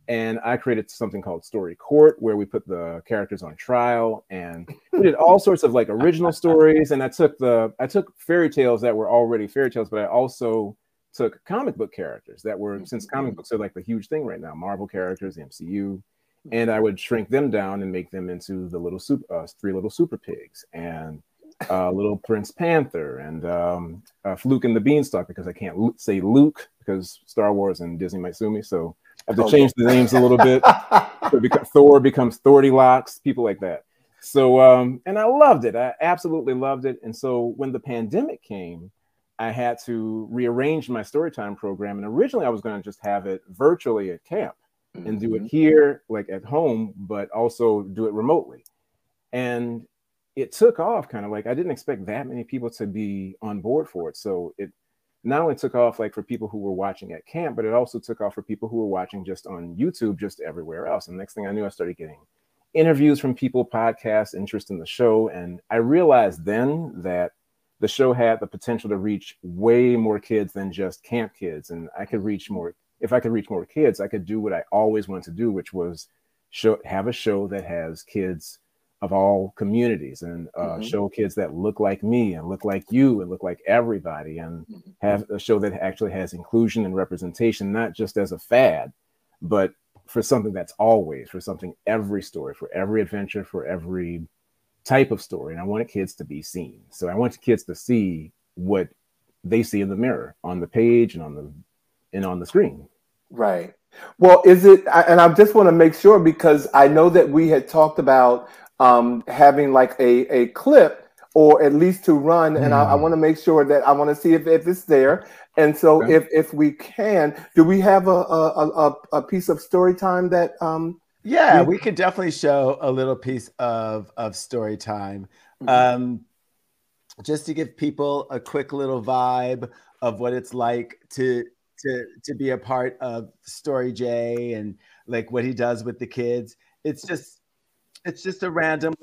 And I created something called Story Court, where we put the characters on trial, and we did all sorts of like original stories. And I took the I took fairy tales that were already fairy tales, but I also took comic book characters that were since comic mm-hmm. books are like the huge thing right now, Marvel characters, the MCU, and I would shrink them down and make them into the little super uh, three little super pigs and uh, little Prince Panther and um, uh, Fluke and the Beanstalk because I can't l- say Luke because Star Wars and Disney might sue me, so I have to change the names a little bit. *laughs* so Thor becomes Thordy Locks, people like that. So um, and I loved it. I absolutely loved it. And so when the pandemic came I had to rearrange my storytime program. And originally, I was going to just have it virtually at camp mm-hmm. and do it mm-hmm. here, like at home, but also do it remotely. And it took off kind of like I didn't expect that many people to be on board for it. So it not only took off like for people who were watching at camp, but it also took off for people who were watching just on YouTube, just everywhere else. And next thing I knew, I started getting interviews from people, podcasts, interest in the show. And I realized then that the show had the potential to reach way more kids than just camp kids and i could reach more if i could reach more kids i could do what i always wanted to do which was show have a show that has kids of all communities and uh, mm-hmm. show kids that look like me and look like you and look like everybody and mm-hmm. have a show that actually has inclusion and representation not just as a fad but for something that's always for something every story for every adventure for every type of story. And I wanted kids to be seen. So I want kids to see what they see in the mirror on the page and on the and on the screen. Right. Well, is it? And I just want to make sure because I know that we had talked about um, having like a a clip or at least to run, mm. and I, I mm. want to make sure that I want to see if, if it's there. And so, okay. if if we can, do we have a a, a, a piece of story time that um, yeah, we could definitely show a little piece of of story time. Mm-hmm. Um, just to give people a quick little vibe of what it's like to to to be a part of Story J and like what he does with the kids. It's just it's just a random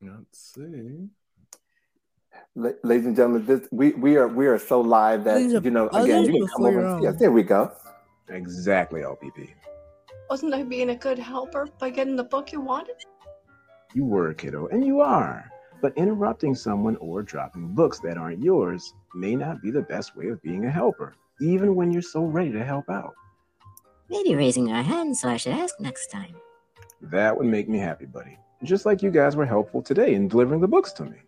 Let's see ladies and gentlemen, this we we are we are so live that you know again you can come over. Yes, there we go. Exactly, LPP. Wasn't I being a good helper by getting the book you wanted? You were, kiddo, and you are. But interrupting someone or dropping books that aren't yours may not be the best way of being a helper, even when you're so ready to help out. Maybe raising our hands, so I should ask next time. That would make me happy, buddy. Just like you guys were helpful today in delivering the books to me.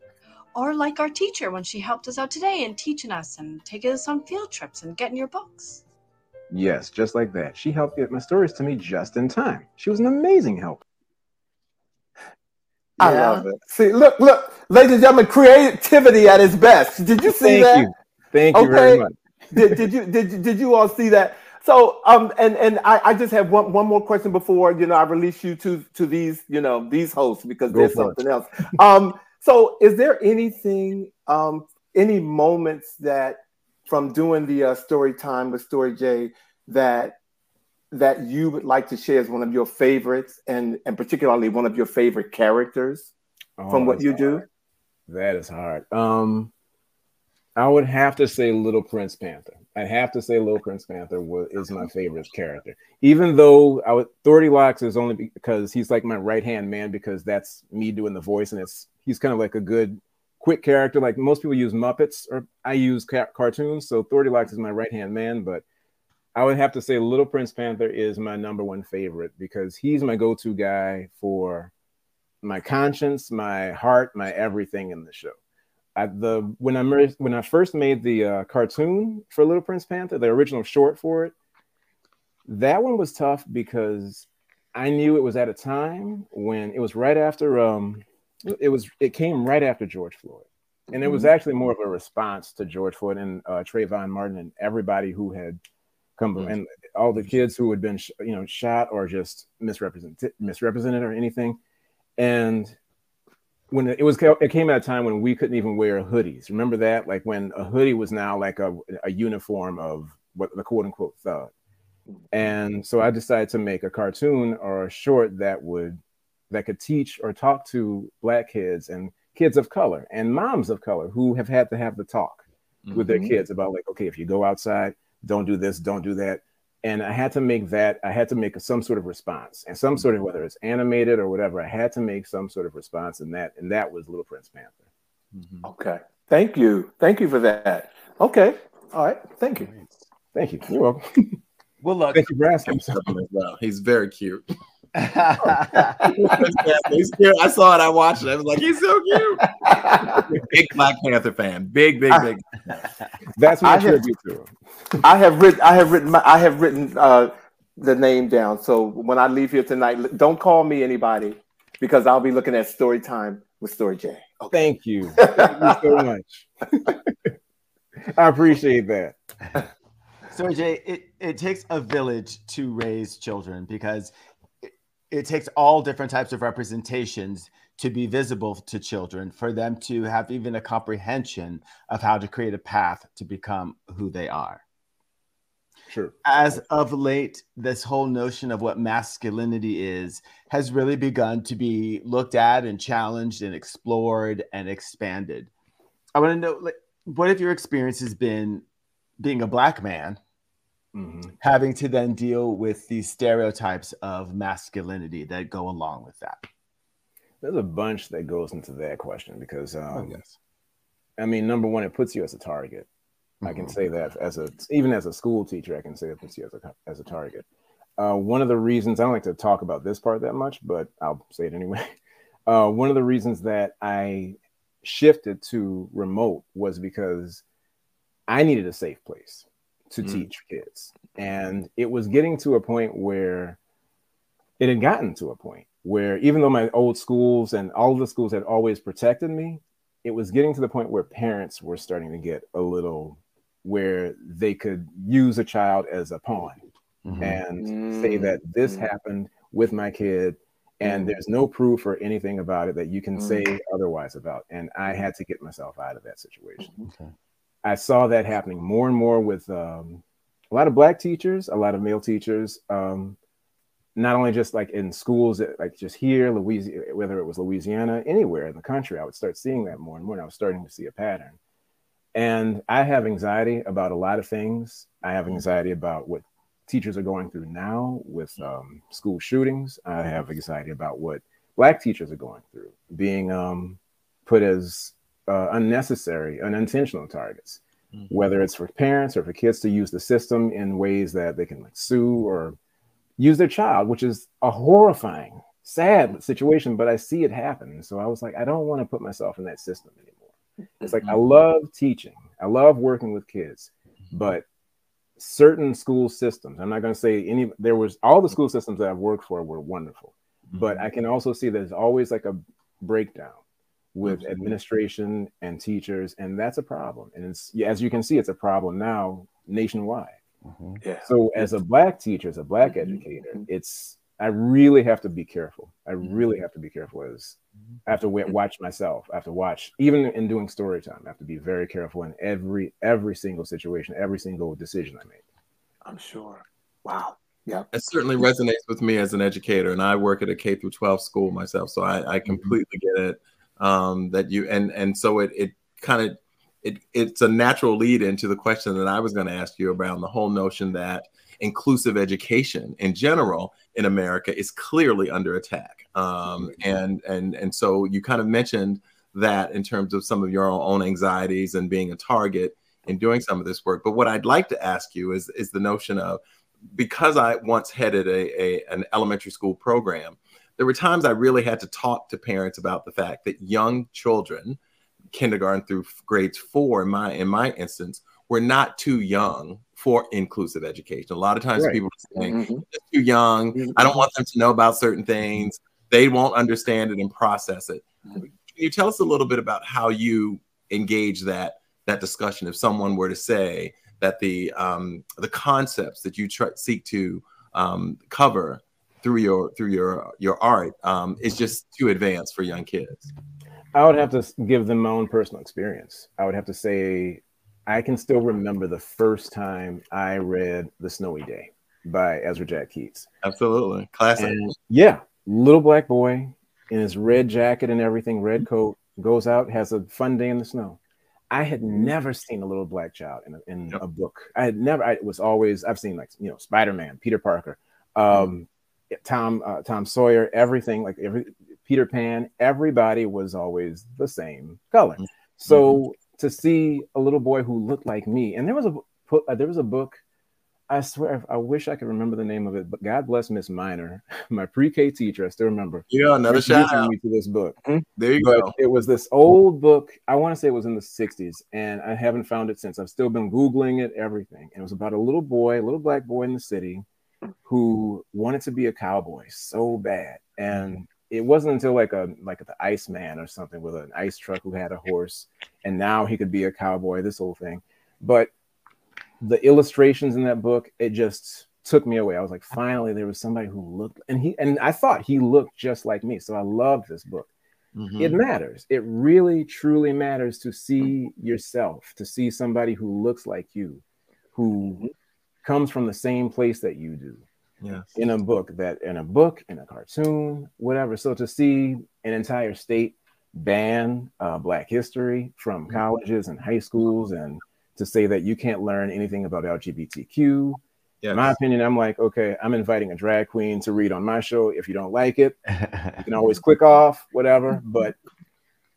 Or like our teacher when she helped us out today in teaching us and taking us on field trips and getting your books. Yes, just like that. She helped get my stories to me just in time. She was an amazing help. I yeah. love it. See, look, look, ladies and gentlemen, creativity at its best. Did you see Thank that? You. Thank you okay. very much. Did, did you did, did you all see that? So um and and I, I just have one, one more question before you know I release you to to these you know these hosts because Go there's something it. else. Um so, is there anything, um, any moments that from doing the uh, story time with Story J that that you would like to share as one of your favorites, and and particularly one of your favorite characters oh, from what you hard. do? That is hard. Um, I would have to say Little Prince Panther. I have to say Little Prince Panther was, is my favorite character. Even though I would Thordy Locks is only because he's like my right hand man because that's me doing the voice and it's he's kind of like a good quick character. Like most people use Muppets or I use ca- cartoons, so Thordy Locks is my right hand man. But I would have to say Little Prince Panther is my number one favorite because he's my go-to guy for my conscience, my heart, my everything in the show. At the when I when I first made the uh, cartoon for Little Prince Panther, the original short for it, that one was tough because I knew it was at a time when it was right after um it was it came right after George Floyd. And it was mm-hmm. actually more of a response to George Floyd and uh, Trayvon Martin and everybody who had come mm-hmm. and all the kids who had been you know shot or just misrepresented misrepresented or anything. And when it was it came at a time when we couldn't even wear hoodies. Remember that? Like when a hoodie was now like a, a uniform of what the quote unquote thug. And so I decided to make a cartoon or a short that would that could teach or talk to black kids and kids of color and moms of color who have had to have the talk mm-hmm. with their mm-hmm. kids about like okay if you go outside don't do this don't do that and i had to make that i had to make some sort of response and some sort of whether it's animated or whatever i had to make some sort of response and that and that was little prince panther. Mm-hmm. okay. Thank you. Thank you for that. Okay. All right. Thank you. Thank you. You're welcome. Well look thank you for asking. Well. He's very cute. *laughs* I saw it. I watched it. I was like, he's so cute. *laughs* big Black Panther fan. Big, big, big. That's what I have, to I have written. I have written. I have written uh, the name down. So when I leave here tonight, don't call me anybody because I'll be looking at story time with Story J. Okay. Thank you. *laughs* Thank you so much. I appreciate that. So Jay, it, it takes a village to raise children because it takes all different types of representations to be visible to children for them to have even a comprehension of how to create a path to become who they are. Sure. As of late, this whole notion of what masculinity is has really begun to be looked at and challenged and explored and expanded. I want to know, like, what have your experiences been being a black man mm-hmm. having to then deal with these stereotypes of masculinity that go along with that? There's a bunch that goes into that question because, um, oh, yes. I mean, number one, it puts you as a target. Mm-hmm. I can mm-hmm. say that as a even as a school teacher, I can say it puts you as a as a target. Uh, one of the reasons I don't like to talk about this part that much, but I'll say it anyway. *laughs* Uh, one of the reasons that I shifted to remote was because I needed a safe place to mm. teach kids. And it was getting to a point where it had gotten to a point where even though my old schools and all of the schools had always protected me, it was getting to the point where parents were starting to get a little where they could use a child as a pawn mm-hmm. and mm-hmm. say that this mm-hmm. happened with my kid and mm-hmm. there's no proof or anything about it that you can say mm-hmm. otherwise about and i had to get myself out of that situation okay. I saw that happening more and more with um, a lot of black teachers, a lot of male teachers. Um, not only just like in schools, like just here, Louisiana, whether it was Louisiana, anywhere in the country, I would start seeing that more and more. And I was starting to see a pattern. And I have anxiety about a lot of things. I have anxiety about what teachers are going through now with um, school shootings. I have anxiety about what black teachers are going through, being um, put as uh, unnecessary, unintentional targets, mm-hmm. whether it's for parents or for kids to use the system in ways that they can like sue or use their child, which is a horrifying, sad situation. But I see it happen, so I was like, I don't want to put myself in that system anymore. It's like I mm-hmm. love teaching, I love working with kids, but certain school systems i'm not going to say any there was all the school systems that i've worked for were wonderful but mm-hmm. i can also see there's always like a breakdown with administration and teachers, and that's a problem. And it's as you can see, it's a problem now nationwide. Mm-hmm. Yeah. So as a black teacher, as a black mm-hmm. educator, mm-hmm. it's I really have to be careful. I mm-hmm. really have to be careful as I have to watch myself. I have to watch even in doing story time. I have to be very careful in every every single situation, every single decision I make. I'm sure. Wow. Yeah. It certainly resonates with me as an educator, and I work at a K through 12 school myself, so I, I mm-hmm. completely get it um, that you and and so it it kind of it it's a natural lead into the question that I was going to ask you around the whole notion that inclusive education in general in America is clearly under attack. Um, and and and so you kind of mentioned that in terms of some of your own anxieties and being a target. in doing some of this work. But what I'd like to ask you is is the notion of because I once headed a, a an elementary school program, there were times I really had to talk to parents about the fact that young children, kindergarten through grades four in my in my instance, were not too young for inclusive education. A lot of times Right. people are saying Mhm. they're too young. I don't want them to know about certain things. They won't understand it and process it. Can you tell us a little bit about how you engage that that discussion if someone were to say that the um, the concepts that you try, seek to um, cover through your through your your art um, is just too advanced for young kids? I would have to give them my own personal experience. I would have to say, I can still remember the first time I read The Snowy Day by Ezra Jack Keats. Absolutely, classic. And yeah, little black boy in his red jacket and everything, red coat, goes out, has a fun day in the snow. I had never seen a little black child in a, in Yep. a book. I had never. I was always. I've seen like you know Spider Man, Peter Parker, um, Tom uh, Tom Sawyer, everything like every Peter Pan. Everybody was always the same color. Mhm. So to see a little boy who looked like me, and there was a book- uh, there was a book. I swear, I wish I could remember the name of it, but God bless Miss Minor, *laughs* my pre-K teacher. I still remember yeah, another shout out. me to this book. There you But go. it was this old book. I want to say it was in the 60s, and I haven't found it since. I've still been Googling it, everything. And it was about a little boy, a little black boy in the city who wanted to be a cowboy so bad. And it wasn't until like a like the Iceman or something with an ice truck who had a horse, and now he could be a cowboy, this whole thing. But the illustrations in that book, it just took me away. I was like, finally, there was somebody who looked, and he and I thought he looked just like me. So I loved this book Mhm. it matters. It really, truly matters to see yourself, to see somebody who looks like you, who comes from the same place that you do Yes. in a book, that in a book, in a cartoon, whatever. So to see an entire state ban uh, Black history from colleges and high schools, and to say that you can't learn anything about LGBTQ. Yes. In my opinion, I'm like, okay, I'm inviting a drag queen to read on my show. If you don't like it, you can always *laughs* click off, whatever. But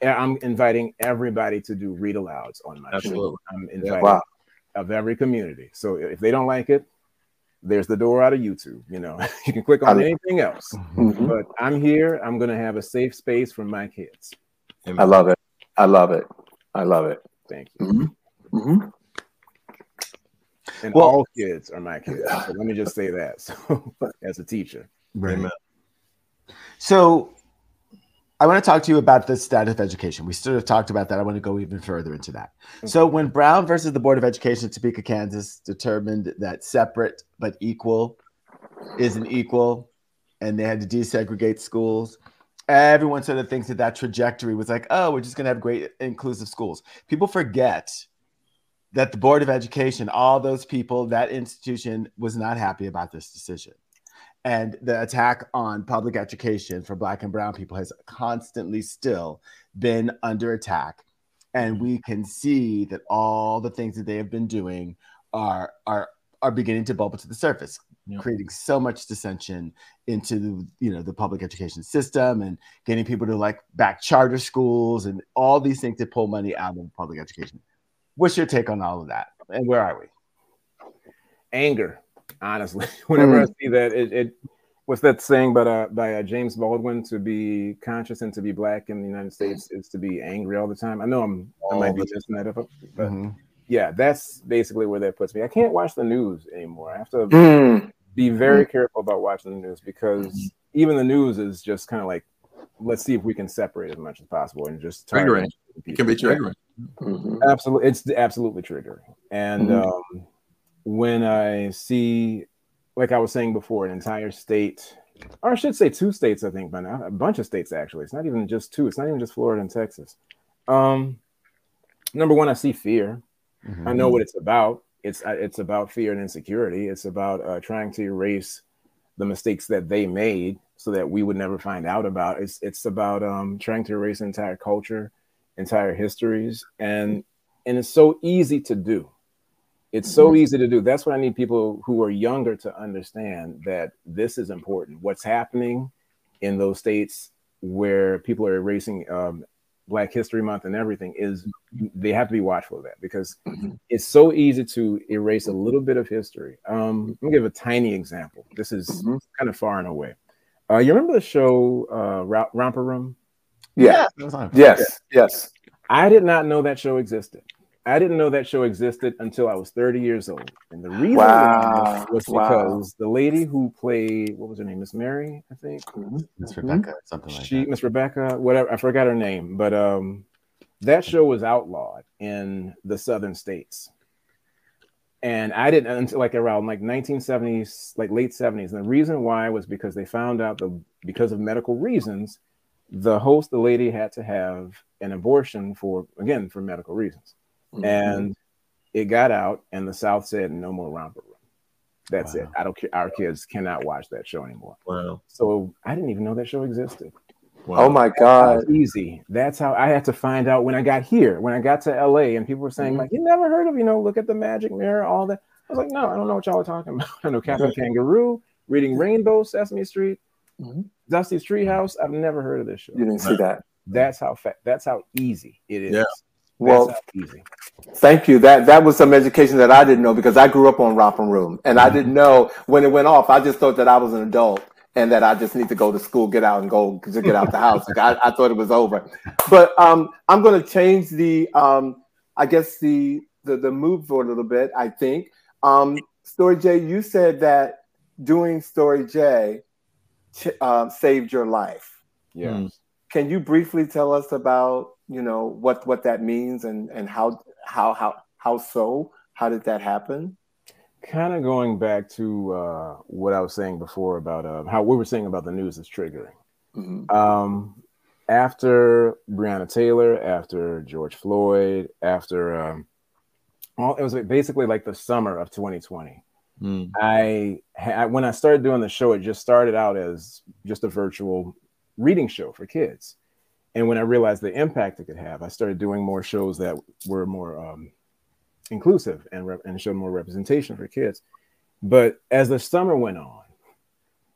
I'm inviting everybody to do read alouds on my Absolutely. show. I'm inviting Wow. Of every community. So if they don't like it, there's the door out of YouTube. You know, *laughs* you can click on love- anything else. Mhm. But I'm here. I'm gonna have a safe space for my kids. I love it. I love it. I love it. Thank you. hmm hmm And Well- all kids are my kids. So let me just say that. *laughs* So as a teacher. Right. Amen. So I want to talk to you about the status of education. We sort of talked about that. I want to go even further into that. So mm-hmm. when Brown versus the Board of Education of Topeka, Kansas determined that separate but equal isn't equal, and they had to desegregate schools, everyone sort of thinks that that trajectory was like, oh, we're just going to have great inclusive schools. People forget that the Board of Education, all those people, that institution was not happy about this decision and the attack on public education for black and brown people has constantly still been under attack. And we can see that all the things that they have been doing are are are beginning to bubble to the surface Yeah. creating so much dissension into the you know the public education system and getting people to like back charter schools and all these things to pull money out of public education. What's your take on all of that? And where are we? Anger, honestly. *laughs* Whenever I see that, it, it what's that saying by uh, by uh, James Baldwin to be conscious and to be black in the United States is to be angry all the time. I know I'm I might be the messing that up, but Mhm. yeah, that's basically where that puts me. I can't watch the news anymore. I have to Mm. be very careful about watching the news because even the news is just kind of like, let's see if we can separate as much as possible and just target Triggering. It can be people. triggering. Mhm. Absolutely, it's absolutely triggering. And Mhm. um, when I see, like I was saying before, an entire state, or I should say two states, I think by now, a bunch of states actually. It's not even just two. It's not even just Florida and Texas. Um, number one, I see fear. Mhm. I know what it's about. It's uh, it's about fear and insecurity. It's about uh, trying to erase the mistakes that they made so that we would never find out about. It's it's about um, trying to erase entire culture, entire histories, and and it's so easy to do. It's so easy to do. That's what I need people who are younger to understand that this is important. What's happening in those states where people are erasing um, Black History Month and everything is they have to be watchful of that because it's so easy to erase a little bit of history. Um, let me give a tiny example. This is Mhm. kind of far and away. Uh, you remember the show uh, Ra- Romper Room? Yeah. that was on. Yes. Yes. I did not know that show existed. I didn't know that show existed until I was 30 years old. And the reason Wow. was Wow. because the lady who played, what was her name? Miss Mary, I think. Miss Rebecca, something like she that. Miss Rebecca, whatever. I forgot her name, but um, that show was outlawed in the southern states, and I didn't until like around like 1970s, like late 70s. And the reason why was because they found out the because of medical reasons, the host, the lady, had to have an abortion for again for medical reasons, Mm-hmm. and it got out, and the South said no more romper room. That's it. I don't care. Our kids cannot watch that show anymore. Wow. So I didn't even know that show existed. Oh my How God. easy. That's how I had to find out when I got here, when I got to LA, and people were saying, Mhm. like, you never heard of, you know, look at the magic mirror, all that. I was like, no, I don't know what y'all are talking *laughs* about. I know Captain *laughs* Kangaroo, reading Rainbow, Sesame Street, Mhm. Dusty's Treehouse. I've never heard of this show. You didn't see that. That's how fa- that's how easy it is. Yeah. Well, easy. Thank you. That that was some education that I didn't know because I grew up on Romper Room, and I didn't know when it went off. I just thought that I was an adult and that I just need to go to school, get out, and go to get out the house. Like I, I thought it was over. But um, I'm going to change the um, I guess the, the the move for a little bit. I think um, Story J, you said that doing Story J ch- uh, saved your life. Yeah. Mm. Can you briefly tell us about you know what what that means and and how how how how so? How did that happen? Kind of going back to uh, what I was saying before about uh, how we were saying about the news is triggering. Mhm. um, after Breonna Taylor, after George Floyd, after um, all, it was basically like the summer of 2020. Mm. I ha- when I started doing the show, it just started out as just a virtual reading show for kids, and when I realized the impact it could have, I started doing more shows that were more um, inclusive and and showed more representation for kids. But as the summer went on,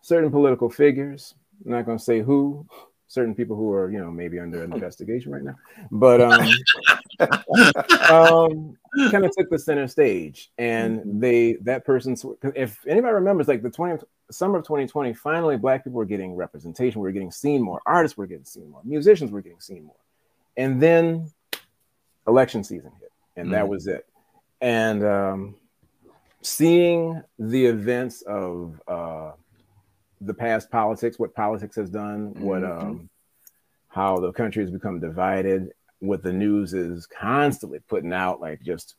certain political figures, I'm not going to say who, certain people who are, you know, maybe under an investigation right now, but um, *laughs* um, kind of took the center stage, and they that person's. If anybody remembers, like the 20 summer of 2020, finally, Black people were getting representation. We were getting seen more. Artists were getting seen more. Musicians were getting seen more, and then election season hit, and that Mhm. was it. And um, seeing the events of uh, the past politics, what politics has done, what Mhm. um, how the country has become divided, what the news is constantly putting out, like just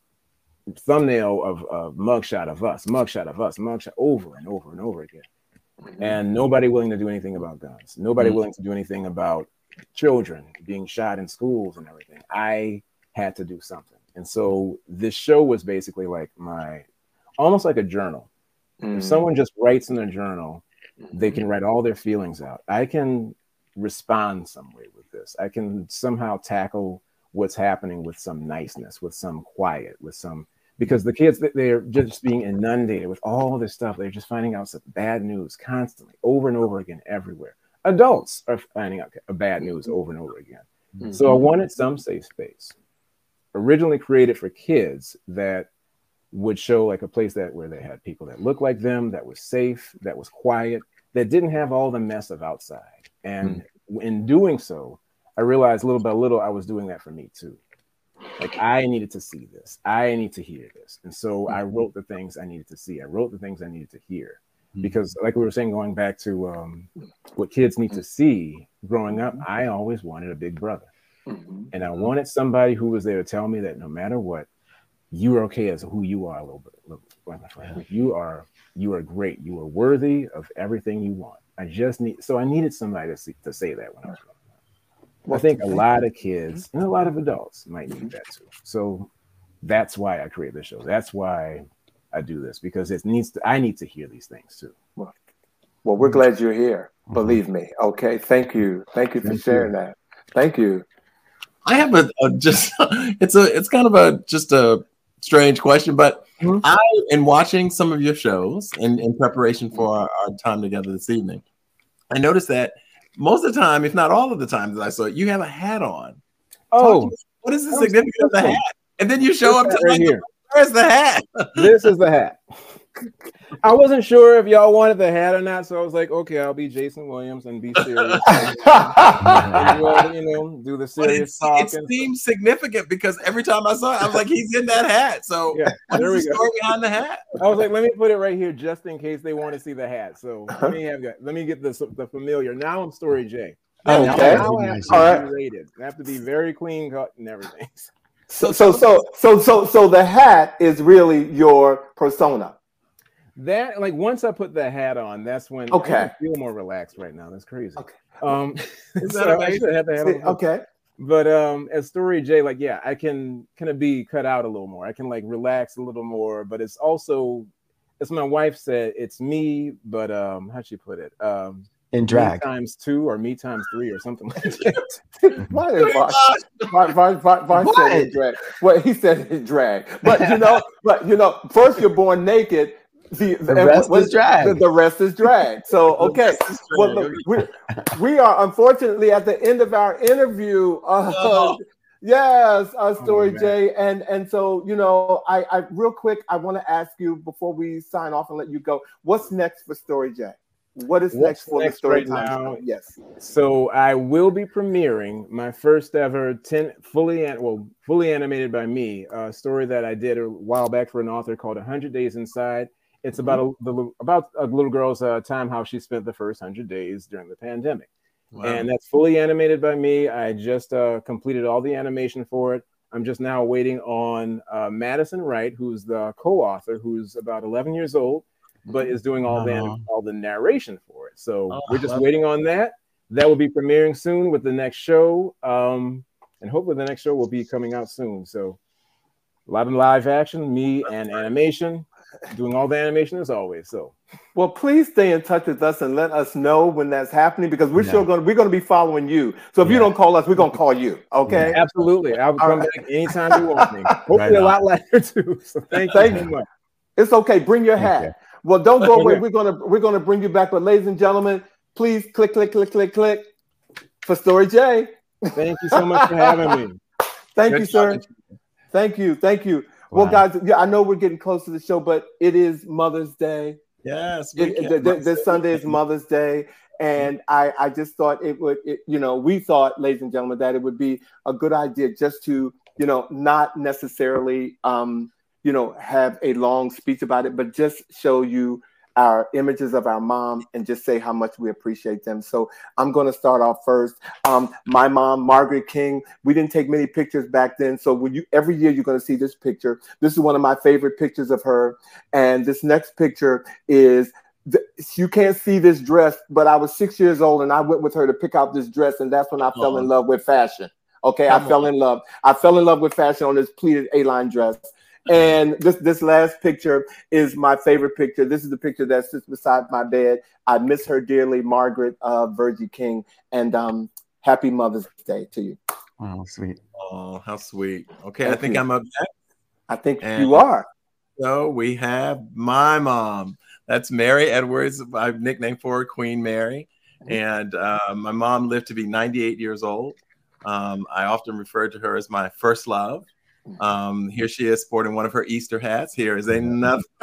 thumbnail of a mugshot of us, mugshot of us, mugshot over and over and over again. And nobody willing to do anything about guns. Nobody Mhm. willing to do anything about children being shot in schools and everything. I had to do something. And so this show was basically like my almost like a journal. Mhm. If someone just writes in a journal, they can write all their feelings out. I can respond some way with this. I can somehow tackle what's happening with some niceness, with some quiet, with some because the kids they- they're just being inundated with all this stuff. They're just finding out some bad news constantly, over and over again, everywhere. Adults are finding out bad news over and over again. Mhm. So I wanted some safe space, originally created for kids that would show like a place that where they had people that looked like them, that was safe, that was quiet, that didn't have all the mess of outside. And hmm. in doing so, I realized little by little I was doing that for me too. Like I needed to see this, I need to hear this, and so hmm. I wrote the things I needed to see. I wrote the things I needed to hear hmm. because, like we were saying, going back to um, what kids need to see growing up, I always wanted a big brother. Mhm. And I wanted somebody who was there to tell me that no matter what, you are okay as who you are a little bit. Little, like my friend. You are you are great. You are worthy of everything you want. I just need so I needed somebody to see, to say that when I was growing up. Well, I think a lot of kids and a lot of adults might need that too. So that's why I create this show. That's why I do this because it needs to I need to hear these things too. Well, well we're glad you're here. Believe me. Okay. Thank you. Thank you for Thank sharing that. Thank you. I have a, a just *laughs* it's a it's kind of a just a strange question, but Mhm. I in watching some of your shows in, in preparation for our, our time together this evening, I noticed that most of the time, if not all of the time that I saw it, you have a hat on. Oh, what is the significance of the hat? And then you show up to right like, here. where's the hat? This is the hat. *laughs* I wasn't sure if y'all wanted the hat or not, so I was like, okay, I'll be Jason Williams and be serious. *laughs* and you know, do the serious it's, talk. it and- seems significant because every time I saw it, I was like, he's in that hat. So yeah, what there is we the go. story behind the hat? I was like, let me put it right here just in case they want to see the hat. So let me have that. Let me get this the familiar. Now I'm Story J. Oh, Now, Okay. now I have to All right. be rated. I have to be very clean cut and everything. So so so so so so the hat is really your persona. That like once I put the hat on, that's when Okay. I feel more relaxed right now. That's crazy. Okay. Um, *laughs* so I should have the hat on. Okay. But um, as Story J, like yeah, I can kind of be cut out a little more. I can like relax a little more. But it's also, as my wife said, it's me. But um, how'd she put it? Um, In me drag. times two or me times three or something like *laughs* that. Why did Vaughn, Vaughn, said it drag? Well, he said it drag. But you know, *laughs* but you know, first you're born naked. The, The and rest what- is drag. The, the rest is drag. So *laughs* okay. Well, look, we, *laughs* we are unfortunately at the end of our interview. Uh, Oh. *laughs* Yes, uh, Story man. J, and and so you know, I, I real quick, I want to ask you before we sign off and let you go. What's next for Story J? What is What's next for next the Story right Time? now? Yes. So I will be premiering my first ever ten fully an, well fully animated by me a story that I did a while back for an author called "100 Days Inside." It's about a, the, about a little girl's uh, time how she spent the first hundred days during the pandemic, and that's fully animated by me. I just uh, completed all the animation for it. I'm just now waiting on uh, Madison Wright, who's the co-author, who's about 11 years old, but is doing all the Uh-huh. all the narration for it. So Oh, we're just waiting on that. That will be premiering soon with the next show, um, and hopefully the next show will be coming out soon. So a lot of live action, me and animation, doing all the animation as always. So Well, please stay in touch with us and let us know when that's happening because we're Yeah. sure going to we're going to be following you. So if you don't call us, we're going to call you. Okay. absolutely, I'll come right. back anytime you want me. *laughs* Hopefully Right a lot later too. *laughs* So thank you Thank you. much. It's okay. Bring your hat. Well, don't go away. *laughs* We're gonna we're gonna bring you back. But ladies and gentlemen, please click click click click click for Story J. Thank you so much for having me. Thank Good you, sir. Thank you. Thank you. Well, guys, yeah, I know we're getting close to the show, but it is Mother's Day. Yes. It- weekend. th- th- this Sunday is Mother's Day, and I, I just thought it would, it, you know, we thought, ladies and gentlemen, that it would be a good idea just to, you know, not necessarily, um, you know, have a long speech about it, but just show you our images of our mom and just say how much we appreciate them. So I'm going to start off first. Um, my mom, Margaret King. We didn't take many pictures back then, so when you every year you're going to see this picture. This is one of my favorite pictures of her, and this next picture is you can't see this dress, but I was six years old and I went with her to pick out this dress, and that's when I fell in love with fashion. Okay, Come I fell in love. I fell in love with fashion on this pleated A-line dress. And this this last picture is my favorite picture. This is the picture that sits beside my bed. I miss her dearly, Margaret uh, Virgie King. And um, happy Mother's Day to you. Oh, sweet. Oh, how sweet. Okay, I think you. I'm up next. I think And- you are. So we have my mom. That's Mary Edwards. I've nicknamed for her Queen Mary. And uh, my mom lived to be 98 years old. Um, I often refer to her as my first love. Um, here she is sporting one of her Easter hats. Here is another *laughs*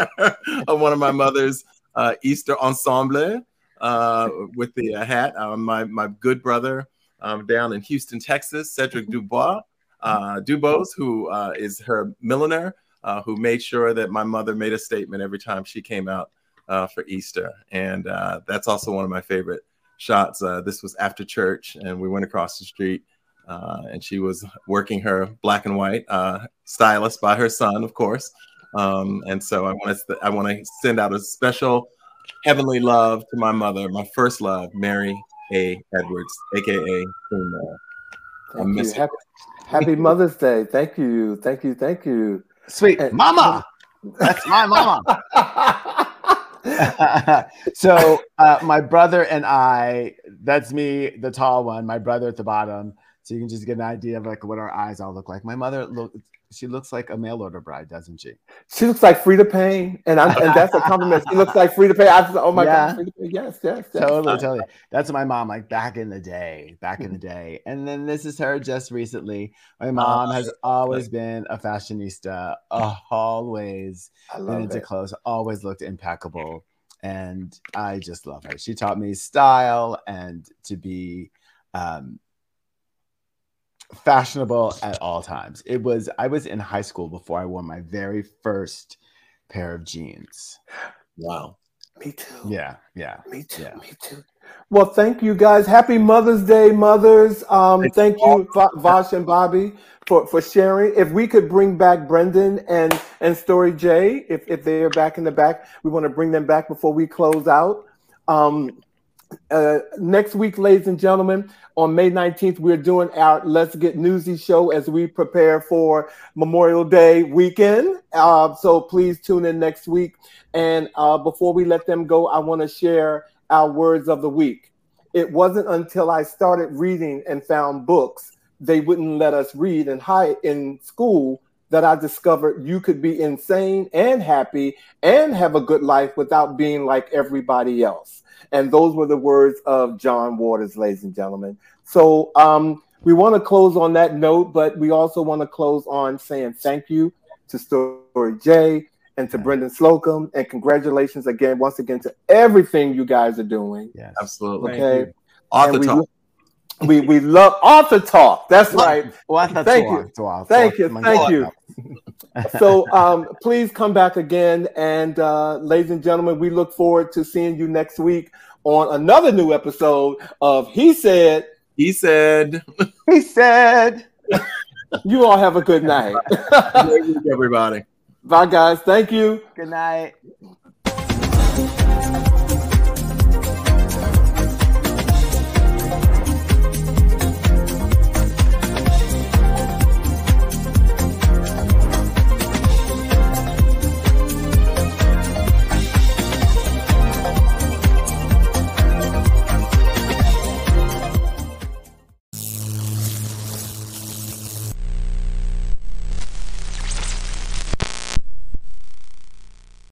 of one of my mother's uh, Easter ensemble uh, with the uh, hat. Uh, my, my good brother um, down in Houston, Texas, Cedric Dubois, uh, Dubose, who uh, is her milliner, uh, who made sure that my mother made a statement every time she came out uh, for Easter. And uh, that's also one of my favorite shots. Uh, this was after church, and we went across the street. Uh, and she was working her black and white uh, stylist by her son, of course. Um, and so I want to I want to send out a special heavenly love to my mother, my first love, Mary A. Edwards, aka Queen Mary. Thank you. miss you. Happy, happy Mother's Day. Thank you. Thank you. Thank you. Sweet. Hey. Mama. That's my mama. *laughs* *laughs* so uh, my brother and I, that's me, the tall one, my brother at the bottom. So you can just get an idea of like what our eyes all look like. My mother look she looks like a mail order bride, doesn't she? She looks like Freda Payne, and I'm, and that's a compliment. She looks like Freda Payne. I just, oh my Yeah. god. Yes, yes, yes. Totally, totally. That's my mom, like back in the day, back in the day. And then this is her just recently. My mom has always been a fashionista, always I been into it. clothes, always looked impeccable. And I just love her. She taught me style and to be um, fashionable at all times. It was, I was in high school before I wore my very first pair of jeans. Wow. Me too. Yeah, yeah. Me too. Yeah. Me too. Well, thank you guys. Happy Mother's Day, mothers. Um, thank you, Va- Vash and Bobby, for, for sharing. If we could bring back Brendan and and Story J, if if they're back in the back, we want to bring them back before we close out. Um, uh, next week, ladies and gentlemen, on May 19th, we're doing our Let's Get Newsy show as we prepare for Memorial Day weekend. Uh, so please tune in next week. And uh, before we let them go, I want to share our words of the week. It wasn't until I started reading and found books they wouldn't let us read in high in school that I discovered you could be insane and happy and have a good life without being like everybody else. And those were the words of John Waters, ladies and gentlemen. So um, we want to close on that note, but we also want to close on saying thank you to Story J and to Brendan Slocumb, and congratulations again, once again, to everything you guys are doing. Yes. Absolutely. Okay. Author we, talk. we we love author talk. That's right. What a Thank tour, you. tour, Thank tour. you. Thank you. So *laughs* um, please come back again, and uh, ladies and gentlemen, we look forward to seeing you next week on another new episode of He Said. He said, *laughs* He said. You all have a *laughs* good night. everybody. Bye, guys. Thank you. Good night.